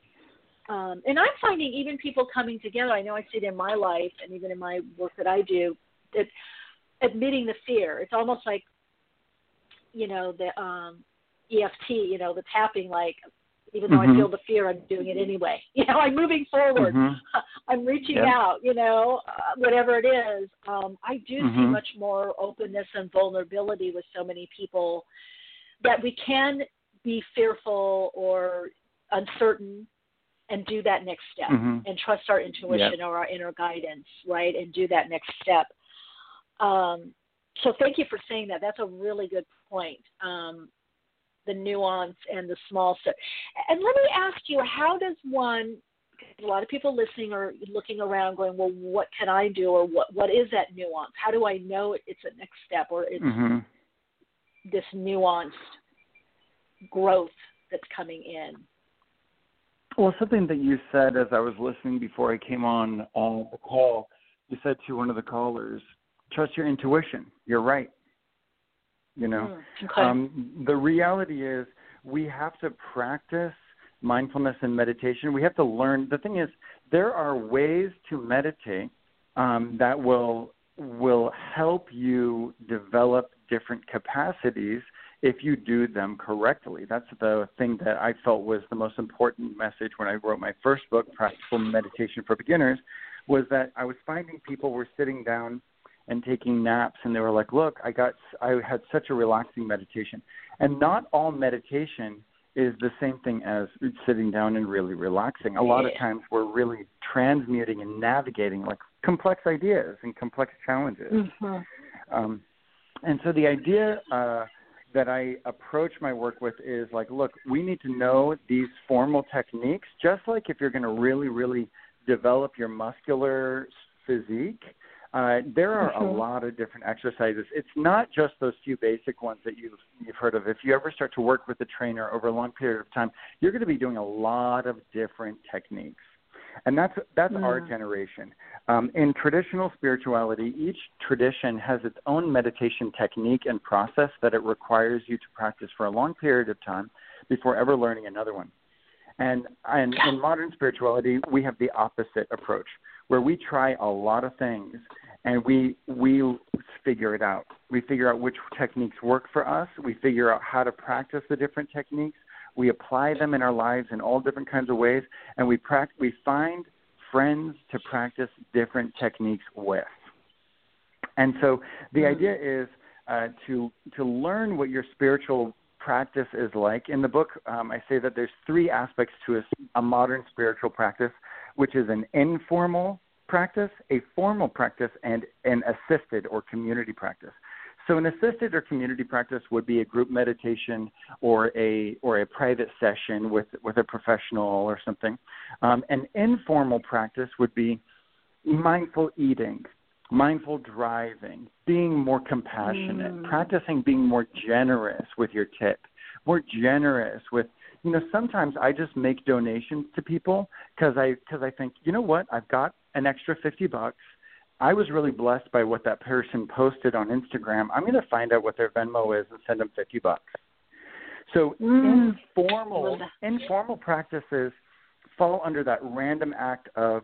Speaker 3: Um, and I'm finding even people coming together. I know I see it in my life and even in my work that I do that admitting the fear. It's almost like you know the um EFT, you know, the tapping like even though
Speaker 7: Mhm.
Speaker 3: I feel the fear, I'm doing it anyway. You know, I'm moving forward.
Speaker 7: Mhm.
Speaker 3: I'm reaching
Speaker 7: Yep.
Speaker 3: out, you know, uh, whatever it is. Um, I do see
Speaker 7: Mhm.
Speaker 3: much more openness and vulnerability with so many people that we can be fearful or uncertain and do that next step
Speaker 7: Mhm.
Speaker 3: and trust our intuition or our inner guidance, right? And do that next step. Um, so thank you for saying that. That's a really good point. Um, the nuance and the small stuff. And let me ask you, how does one? A lot of people listening are looking around, going, "Well, what can I do, or what what is that nuance? How do I know it's a next step, or it's
Speaker 7: mm-hmm.
Speaker 3: this nuanced growth that's coming in?"
Speaker 7: Well, something that you said as I was listening before I came on uh, the call, you said to one of the callers, "Trust your intuition." You're right. You know,
Speaker 3: mm, okay.
Speaker 7: um, the reality is we have to practice mindfulness and meditation. We have to learn. The thing is, there are ways to meditate um, that will will help you develop different capacities if you do them correctly. That's the thing that I felt was the most important message when I wrote my first book, Practical Meditation for Beginners, was that I was finding people were sitting down and taking naps and they were like look i got i had such a relaxing meditation. And not all meditation is the same thing as sitting down and really relaxing. A lot of times we're really transmuting and navigating like complex ideas and complex challenges.
Speaker 3: Mm-hmm.
Speaker 7: um, and so the idea uh, that I approach my work with is like, look, we need to know these formal techniques, just like if you're going to really, really develop your muscular physique, uh, there are
Speaker 3: mm-hmm.
Speaker 7: a lot of different exercises. It's not just those few basic ones that you've you've heard of. If you ever start to work with a trainer over a long period of time, you're going to be doing a lot of different techniques, and that's that's
Speaker 3: mm.
Speaker 7: our generation. Um, in traditional spirituality, each tradition has its own meditation technique and process that it requires you to practice for a long period of time before ever learning another one. And, and in modern spirituality, we have the opposite approach where we try a lot of things and we we figure it out. We figure out which techniques work for us. We figure out how to practice the different techniques. We apply them in our lives in all different kinds of ways, and we pract- we find friends to practice different techniques with. And so the
Speaker 3: mm-hmm.
Speaker 7: idea is uh, to to learn what your spiritual practice is like. In the book, um, I say that there's three aspects to a, a modern spiritual practice which is an informal practice, a formal practice, and an assisted or community practice. So an assisted or community practice would be a group meditation or a or a private session with with a professional or something. Um, an informal practice would be mindful eating, mindful driving, being more compassionate,
Speaker 3: mm.
Speaker 7: practicing being more generous with your tip, more generous with you know sometimes i just make donations to people because i because i think you know what? I've got an extra fifty bucks. I was really blessed by what that person posted on instagram. I'm going to find out what their venmo is and send them fifty bucks. So
Speaker 3: mm.
Speaker 7: informal informal practices fall under that random act of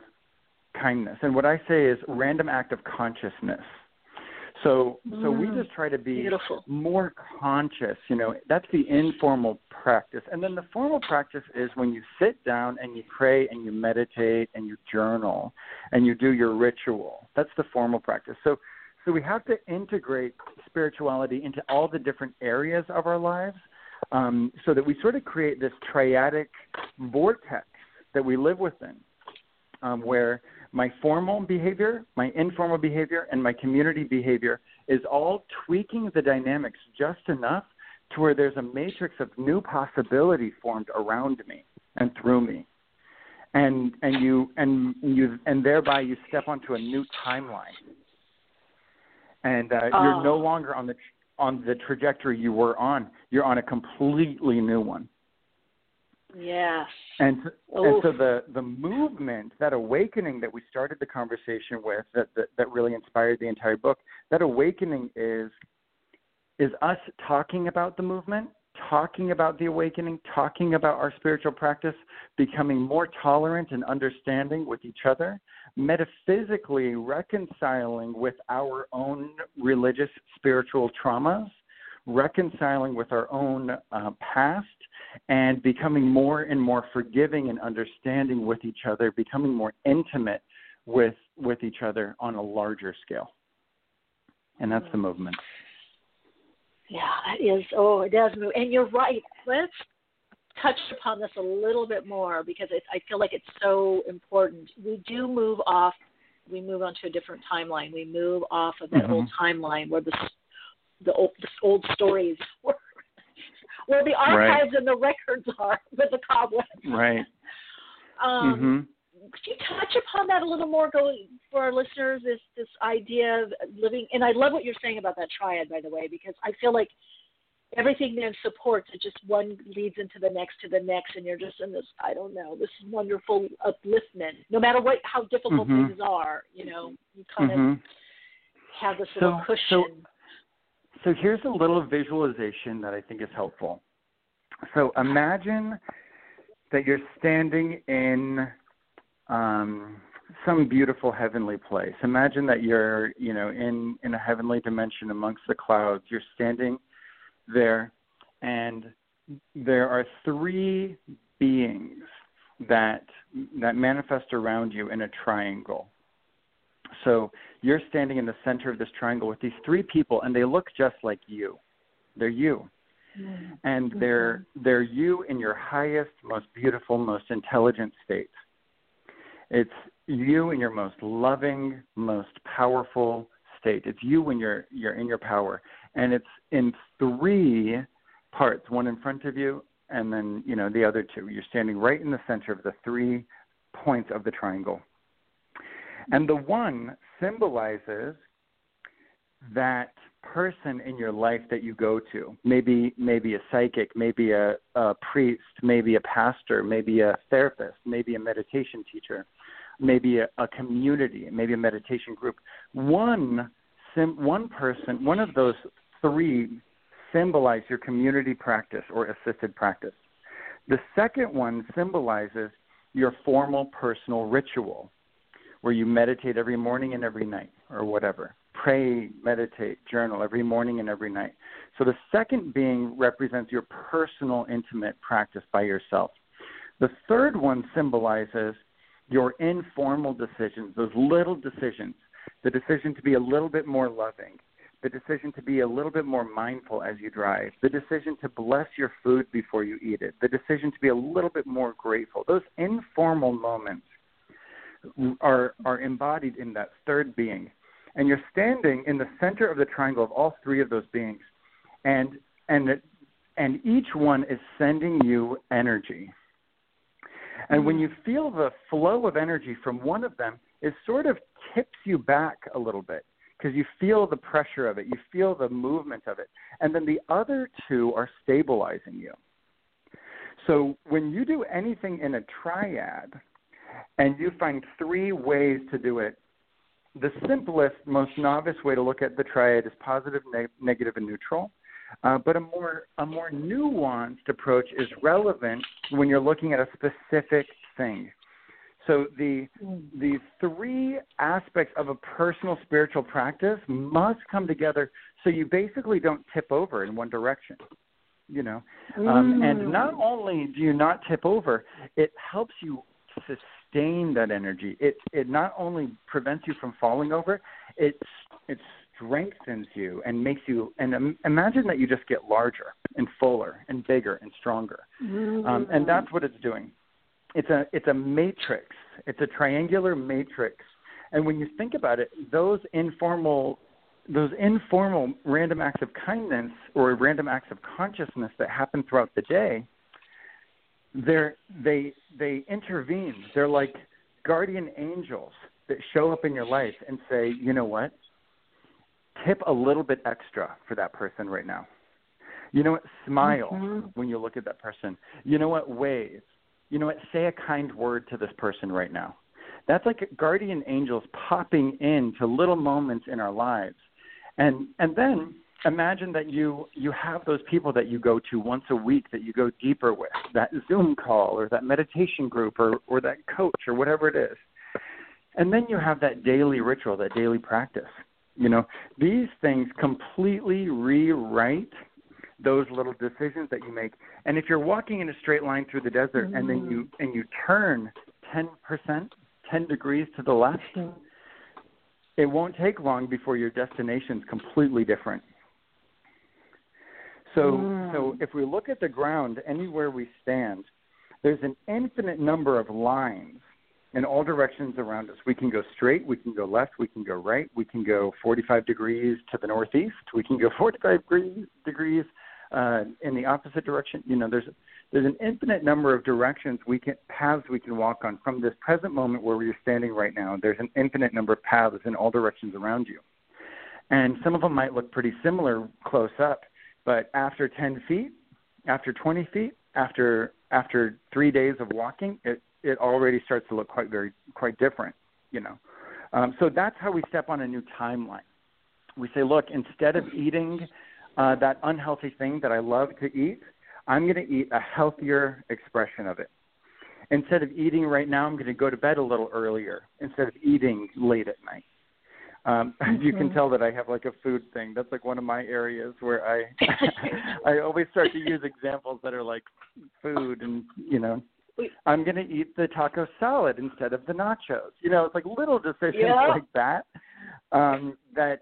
Speaker 7: kindness. And what i say is random act of consciousness so so we
Speaker 3: Mm.
Speaker 7: just try to be
Speaker 3: Beautiful.
Speaker 7: more conscious, you know. That's the informal practice. And then the formal practice is when you sit down and you pray and you meditate and you journal and you do your ritual. That's the formal practice. So so we have to integrate spirituality into all the different areas of our lives um, so that we sort of create this triadic vortex that we live within um, where my formal behavior, my informal behavior, and my community behavior is all tweaking the dynamics just enough to where there's a matrix of new possibility formed around me and through me. And and you and you and thereby you step onto a new timeline. And uh,
Speaker 3: Oh.
Speaker 7: you're no longer on the on the trajectory you were on. You're on a completely new one.
Speaker 3: Yes.
Speaker 7: And and so the the movement, that awakening that we started the conversation with, that, that that really inspired the entire book, that awakening is is us talking about the movement, talking about the awakening, talking about our spiritual practice, becoming more tolerant and understanding with each other, metaphysically reconciling with our own religious spiritual traumas, reconciling with our own uh, past, and becoming more and more forgiving and understanding with each other, becoming more intimate with with each other on a larger scale. And that's the movement.
Speaker 3: Yeah, that is. Oh, it does move. And you're right. Let's touch upon this a little bit more because it, I feel like it's so important. We do move off. We move onto a different timeline. We move off of that
Speaker 7: Mhm.
Speaker 3: old timeline where the the old, the old stories where, where the archives right. and the records are with the cobwebs.
Speaker 7: Right.
Speaker 3: um,
Speaker 7: mm-hmm.
Speaker 3: Could you touch upon that a little more, going for our listeners? This this idea of living, and I love what you're saying about that triad, by the way, because I feel like everything then supports it. Just one leads into the next to the next, and you're just in this I don't know this wonderful upliftment. No matter what how difficult
Speaker 7: mm-hmm.
Speaker 3: things are, you know, you kind
Speaker 7: mm-hmm.
Speaker 3: of have this
Speaker 7: so,
Speaker 3: little cushion.
Speaker 7: So, so here's a little visualization that I think is helpful. So imagine that you're standing in um, some beautiful heavenly place. Imagine that you're, you know, in in a heavenly dimension amongst the clouds. You're standing there, and there are three beings that that manifest around you in a triangle. So you're standing in the center of this triangle with these three people, and they look just like you. They're you,
Speaker 3: mm-hmm.
Speaker 7: and they're they're you in your highest, most beautiful, most intelligent state. It's you in your most loving, most powerful state. It's you when you're you're in your power, and it's in three parts. One in front of you, and then you know the other two. You're standing right in the center of the three points of the triangle, and the one symbolizes that person in your life that you go to. Maybe maybe a psychic maybe a, a priest maybe a pastor maybe a therapist maybe a meditation teacher maybe a, a community maybe a meditation group. One sim, one person one of those three symbolize your community practice or assisted practice. The second one symbolizes your formal personal ritual where you meditate every morning and every night or whatever pray, meditate, journal every morning and every night. So the second being represents your personal, intimate practice by yourself. The third one symbolizes your informal decisions, those little decisions, the decision to be a little bit more loving, the decision to be a little bit more mindful as you drive, the decision to bless your food before you eat it, the decision to be a little bit more grateful. Those informal moments are, are embodied in that third being. And you're standing in the center of the triangle of all three of those beings, and and and each one is sending you energy. And when mm-hmm. you feel the flow of energy from one of them, it sort of tips you back a little bit because you feel the pressure of it, you feel the movement of it, and then the other two are stabilizing you. So when you do anything in a triad, and you find three ways to do it the simplest, most novice way to look at the triad is positive, ne- negative, and neutral. Uh, but a more a more nuanced approach is relevant when you're looking at a specific thing. So the the three aspects of a personal spiritual practice must come together so you basically don't tip over in one direction. You know, um, and not only do you not tip over, it helps you sustain that energy. It it not only prevents you from falling over, it it strengthens you and makes you and imagine that you just get larger and fuller and bigger and stronger.
Speaker 3: Mm-hmm.
Speaker 7: Um, and that's what it's doing. It's a it's a matrix. It's a triangular matrix. And when you think about it, those informal those informal random acts of kindness or random acts of consciousness that happen throughout the day they're they they intervene. They're like guardian angels that show up in your life and say, you know what? Tip a little bit extra for that person right now. You know what? Smile
Speaker 3: mm-hmm.
Speaker 7: when you look at that person. You know what? Wave. You know what? Say a kind word to this person right now. That's like guardian angels popping into little moments in our lives. And and then imagine that you you have those people that you go to once a week that you go deeper with that zoom call or that meditation group or or that coach or whatever it is. And then you have that daily ritual that daily practice. You know these things completely rewrite those little decisions that you make. And if you're walking in a straight line through the desert mm-hmm. and then you and you turn 10% 10 degrees to the left it won't take long before your destination's completely different so,
Speaker 3: mm.
Speaker 7: so if we look at the ground anywhere we stand, there's an infinite number of lines in all directions around us. We can go straight, we can go left, we can go right, we can go 45 degrees to the northeast, we can go 45 degrees, degrees uh, in the opposite direction. You know, there's there's an infinite number of directions we can paths we can walk on from this present moment where we're standing right now. There's an infinite number of paths in all directions around you, and some of them might look pretty similar close up, but after 10 feet, after 20 feet, after after three days of walking, it it already starts to look quite very quite different. You know, um, so that's how we step on a new timeline. We say, look, instead of eating uh, that unhealthy thing that I love to eat, I'm going to eat a healthier expression of it. Instead of eating right now, I'm going to go to bed a little earlier instead of eating late at night. Um, mm-hmm. You can mm-hmm. tell that I have like a food thing. That's like one of my areas where I I always start to use examples that are like food and you know I'm going to eat the taco salad instead of the nachos. You know, it's like little decisions yeah. like that. Um, that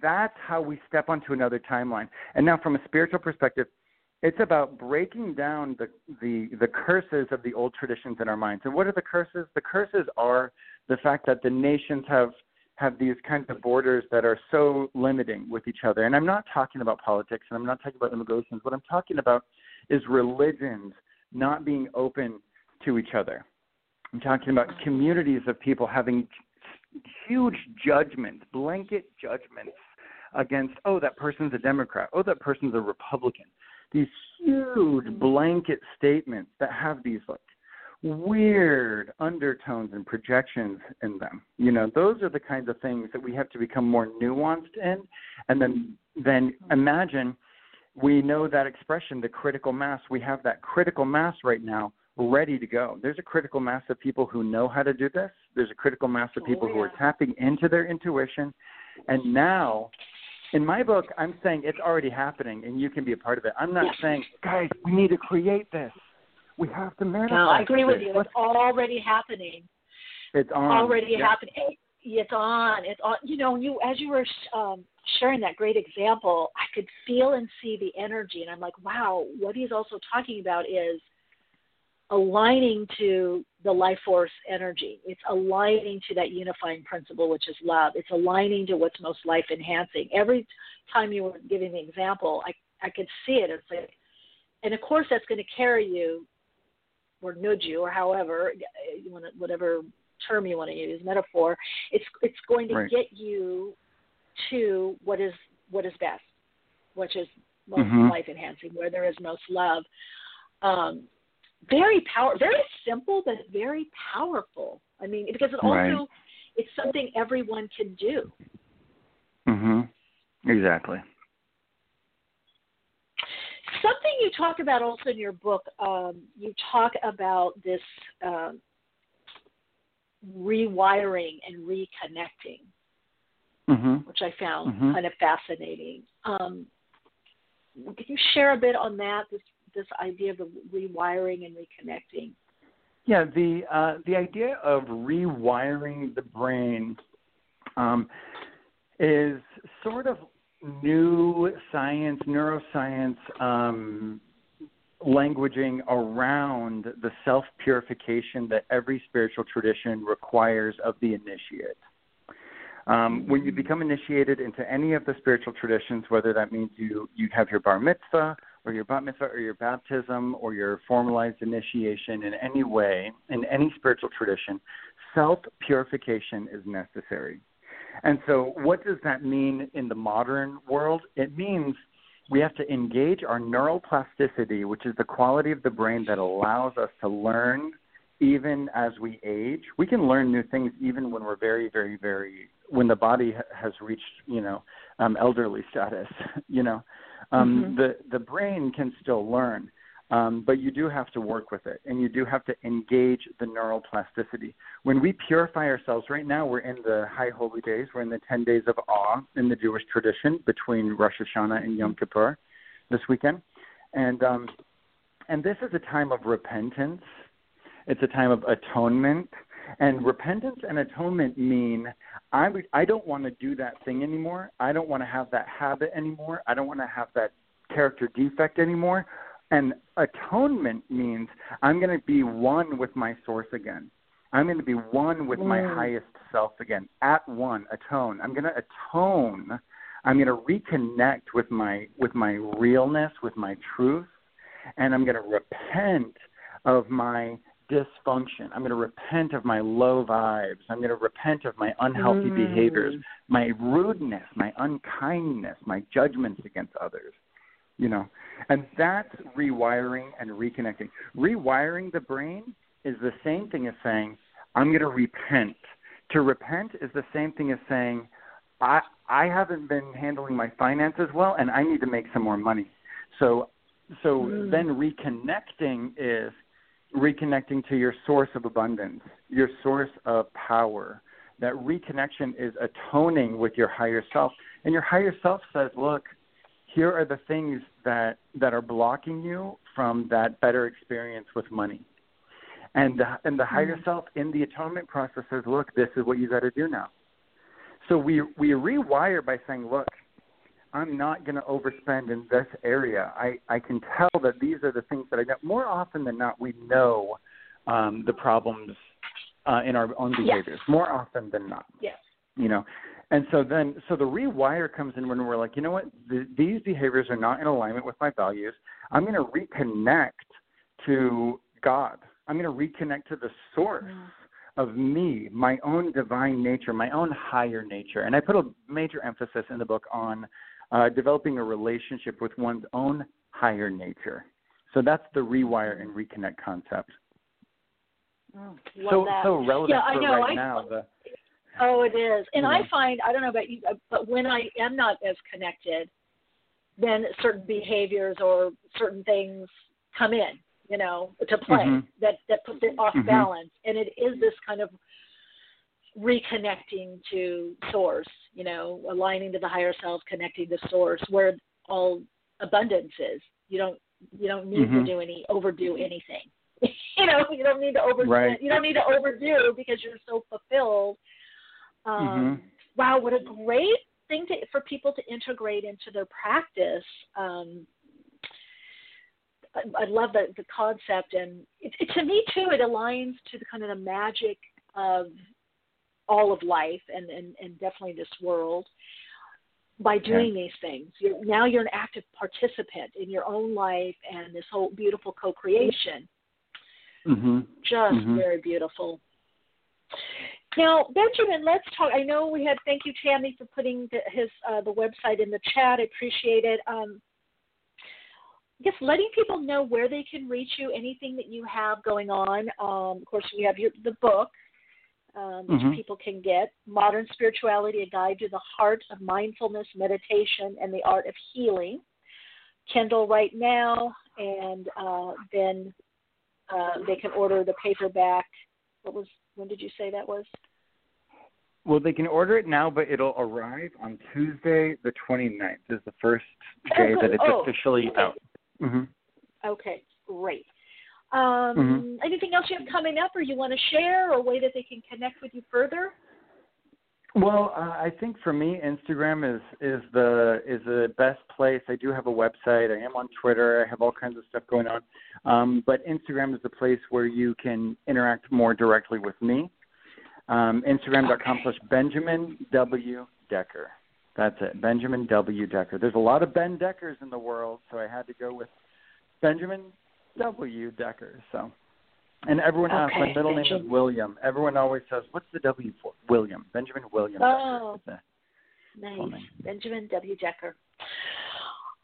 Speaker 7: that's how we step onto another timeline. And now, from a spiritual perspective, it's about breaking down the, the the curses of the old traditions in our minds. And what are the curses? The curses are the fact that the nations have have these kinds of borders that are so limiting with each other. And I'm not talking about politics and I'm not talking about immigration. What I'm talking about is religions not being open to each other. I'm talking about communities of people having huge judgments, blanket judgments against, oh, that person's a Democrat, oh, that person's a Republican. These huge blanket statements that have these like weird undertones and projections in them. You know, those are the kinds of things that we have to become more nuanced in. And then then imagine we know that expression, the critical mass. We have that critical mass right now ready to go. There's a critical mass of people who know how to do this. There's a critical mass of oh, people oh, yeah. who are tapping into their intuition. And now, in my book, I'm saying it's already happening and you can be a part of it. I'm not yeah. saying, guys, we need to create this. We have to manifest.
Speaker 3: No, I agree with you. It's already happening.
Speaker 7: It's on.
Speaker 3: Already
Speaker 7: yeah.
Speaker 3: happening. It's on. It's on. You know, you as you were um, sharing that great example, I could feel and see the energy, and I'm like, wow. What he's also talking about is aligning to the life force energy. It's aligning to that unifying principle, which is love. It's aligning to what's most life enhancing. Every time you were giving the example, I I could see it. It's like, and of course that's going to carry you, or nudge you, or however, you want to, whatever term you want to use, metaphor. It's it's going to
Speaker 7: right.
Speaker 3: get you to what is what is best, which is most
Speaker 7: mm-hmm.
Speaker 3: life enhancing, where there is most love. Um, very power, very simple, but very powerful. I mean, because it also
Speaker 7: right.
Speaker 3: it's something everyone can do.
Speaker 7: Mhm. Exactly.
Speaker 3: Something you talk about also in your book, um, you talk about this um, rewiring and reconnecting,
Speaker 7: mm-hmm.
Speaker 3: which I found
Speaker 7: mm-hmm.
Speaker 3: kind of fascinating. Um, can you share a bit on that? This this idea of the rewiring and reconnecting.
Speaker 7: Yeah, the uh, the idea of rewiring the brain um, is sort of new science, neuroscience um, languaging around the self purification that every spiritual tradition requires of the initiate. Um, when you become initiated into any of the spiritual traditions, whether that means you, you have your bar mitzvah or your bat mitzvah or your baptism or your formalized initiation in any way, in any spiritual tradition, self purification is necessary. And so, what does that mean in the modern world? It means we have to engage our neuroplasticity, which is the quality of the brain that allows us to learn even as we age. We can learn new things even when we're very, very, very, when the body has reached, you know, um, elderly status, you know. Um, mm-hmm. The the brain can still learn, um, but you do have to work with it, and you do have to engage the neural plasticity. When we purify ourselves, right now we're in the high holy days. We're in the ten days of awe in the Jewish tradition between Rosh Hashanah and Yom Kippur this weekend, and um, and this is a time of repentance. It's a time of atonement. And repentance and atonement mean I would, I don't want to do that thing anymore. I don't want to have that habit anymore. I don't want to have that character defect anymore. And atonement means I'm going to be one with my source again. I'm going to be one with my
Speaker 3: Mm.
Speaker 7: highest self again. At one, atone. I'm going to atone. I'm going to reconnect with my with my realness, with my truth, and I'm going to repent of my dysfunction. I'm going to repent of my low vibes. I'm going to repent of my unhealthy
Speaker 3: Mm.
Speaker 7: behaviors, my rudeness, my unkindness, my judgments against others. You know, and that's rewiring and reconnecting. Rewiring the brain is the same thing as saying, I'm going to repent. To repent is the same thing as saying, I I haven't been handling my finances well and I need to make some more money. So so
Speaker 3: Mm.
Speaker 7: then reconnecting is reconnecting to your source of abundance, your source of power. That reconnection is atoning with your higher self. And your higher self says, look, here are the things that that are blocking you from that better experience with money. And the, and the higher
Speaker 3: Mm.
Speaker 7: self in the atonement process says, look, this is what you got to do now. So we we rewire by saying, look, I'm not going to overspend in this area. I I can tell that these are the things that I know. More often than not, we know um, the problems uh, in our own
Speaker 3: Yes.
Speaker 7: behaviors. More often than not
Speaker 3: Yes.
Speaker 7: you know and so then so the rewire comes in when we're like you know what? Th- these behaviors are not in alignment with my values. I'm going to reconnect to god. I'm going to reconnect to the source of me my own divine nature my own higher nature. And i put a major emphasis in the book on uh, developing a relationship with one's own higher nature. So that's the rewire and reconnect concept.
Speaker 3: Love
Speaker 7: so
Speaker 3: that.
Speaker 7: so relevant
Speaker 3: Yeah,
Speaker 7: for right
Speaker 3: I-
Speaker 7: now the
Speaker 3: Oh, it is. And I find, I don't know about you, uh, but when I am not as connected, then certain behaviors or certain things come in, you know, to play
Speaker 7: Mhm.
Speaker 3: that, that puts it off
Speaker 7: Mhm.
Speaker 3: balance. And it is this kind of reconnecting to source, you know, aligning to the higher self, connecting to source where all abundance is. You don't, you don't need to do any, overdo anything. you know, you don't need to over,
Speaker 7: Right.
Speaker 3: you don't need to overdo because you're so fulfilled um,
Speaker 7: Mhm.
Speaker 3: Wow, what a great thing to, for people to integrate into their practice. Um, I, I love the, the concept, and it, it, to me too, it aligns to the kind of the magic of all of life, and, and, and definitely this world. By doing these things, you're, now you're an active participant in your own life and this whole beautiful co-creation
Speaker 7: Mhm.
Speaker 3: just
Speaker 7: Mhm.
Speaker 3: very beautiful. Now, Benjamin, let's talk. I know we had. Thank you, Tammy, for putting the, his uh, the website in the chat. I appreciate it. Um, I guess letting people know where they can reach you, anything that you have going on. Um, of course, we have your the book, um, which
Speaker 7: Mhm.
Speaker 3: people can get. Modern Spirituality: A Guide to the Heart of Mindfulness, Meditation, and the Art of Healing. Kindle right now, and uh, then uh, they can order the paperback. What was when did you say that was?
Speaker 7: Well, they can order it now, but it'll arrive on Tuesday, the 29th, is the first day that it's
Speaker 3: Oh,
Speaker 7: officially
Speaker 3: okay.
Speaker 7: out. hmm
Speaker 3: Okay, great. Um,
Speaker 7: Mhm.
Speaker 3: Anything else you have coming up, or you want to share, or a way that they can connect with you further?
Speaker 7: Well, uh, I think for me, Instagram is is the is the best place. I do have a website. I am on Twitter. I have all kinds of stuff going on, um, but Instagram is the place where you can interact more directly with me. Um, Instagram.com slash Benjamin W Decker. That's it, Benjamin W Decker. There's a lot of Ben Deckers in the world, so I had to go with Benjamin W Decker. So, and everyone asks, my
Speaker 3: Okay,
Speaker 7: middle name is William. Everyone always says, "What's the W for?" William, Benjamin William.
Speaker 3: Oh, nice, Benjamin W. Decker.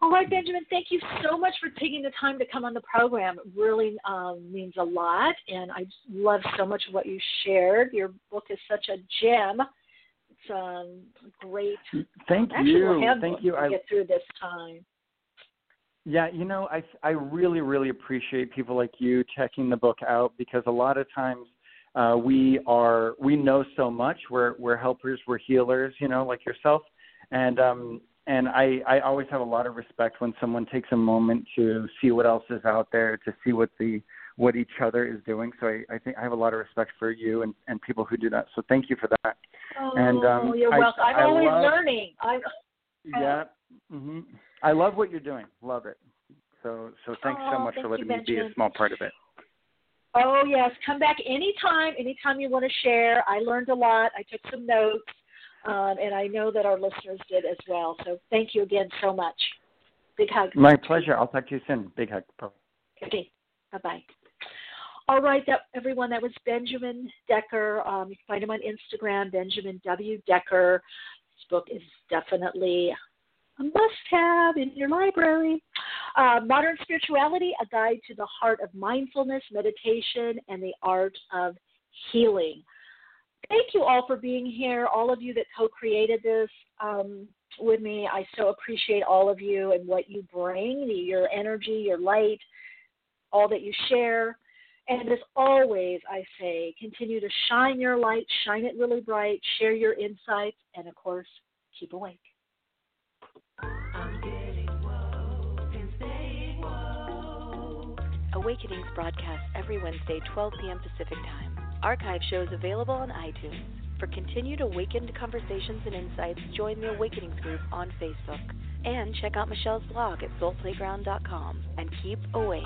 Speaker 3: All right, Benjamin, thank you so much for taking the time to come on the program. It really um, means a lot, and I just love so much of what you shared. Your book is such a gem. It's um, great.
Speaker 7: Thank you. Thank you.
Speaker 3: to
Speaker 7: I,
Speaker 3: get through this time.
Speaker 7: Yeah, you know, I I really really appreciate people like you checking the book out because a lot of times uh, we are we know so much. We're we're helpers, we're healers, you know, like yourself, and um and I I always have a lot of respect when someone takes a moment to see what else is out there, to see what the what each other is doing. So I, I think I have a lot of respect for you and, and people who do that. So thank you for that.
Speaker 3: Oh,
Speaker 7: and um,
Speaker 3: you're
Speaker 7: I-
Speaker 3: welcome. I'm
Speaker 7: I
Speaker 3: always
Speaker 7: love-
Speaker 3: learning. I'm,
Speaker 7: Yeah. hmm I love what you're doing. Love it. So so thanks so
Speaker 3: Oh,
Speaker 7: much
Speaker 3: thank
Speaker 7: for letting me be a small part of it.
Speaker 3: Oh yes, come back anytime. Anytime you want to share. I learned a lot. I took some notes, um, and I know that our listeners did as well. So thank you again so much. Big hug.
Speaker 7: My pleasure. I'll talk to you soon. Big hug.
Speaker 3: Okay. Bye bye. All right, that, everyone. That was Benjamin Decker. Um, you can find him on Instagram, Benjamin W. Decker. His book is definitely a must-have in your library. Uh, Modern Spirituality: A Guide to the Heart of Mindfulness, Meditation, and the Art of Healing. Thank you all for being here. All of you that co-created this. Um, with me. I so appreciate all of you and what you bring, your energy, your light, all that you share. And as always, I say, continue to shine your light, shine it really bright, share your insights, and of course, keep awake.
Speaker 1: Awakenings broadcasts every Wednesday, 12 p.m. Pacific Time. Archive shows available on iTunes. For continued awakened conversations and insights, join the Awakenings group on Facebook. And check out Michele's blog at soulplayground.com and keep awake.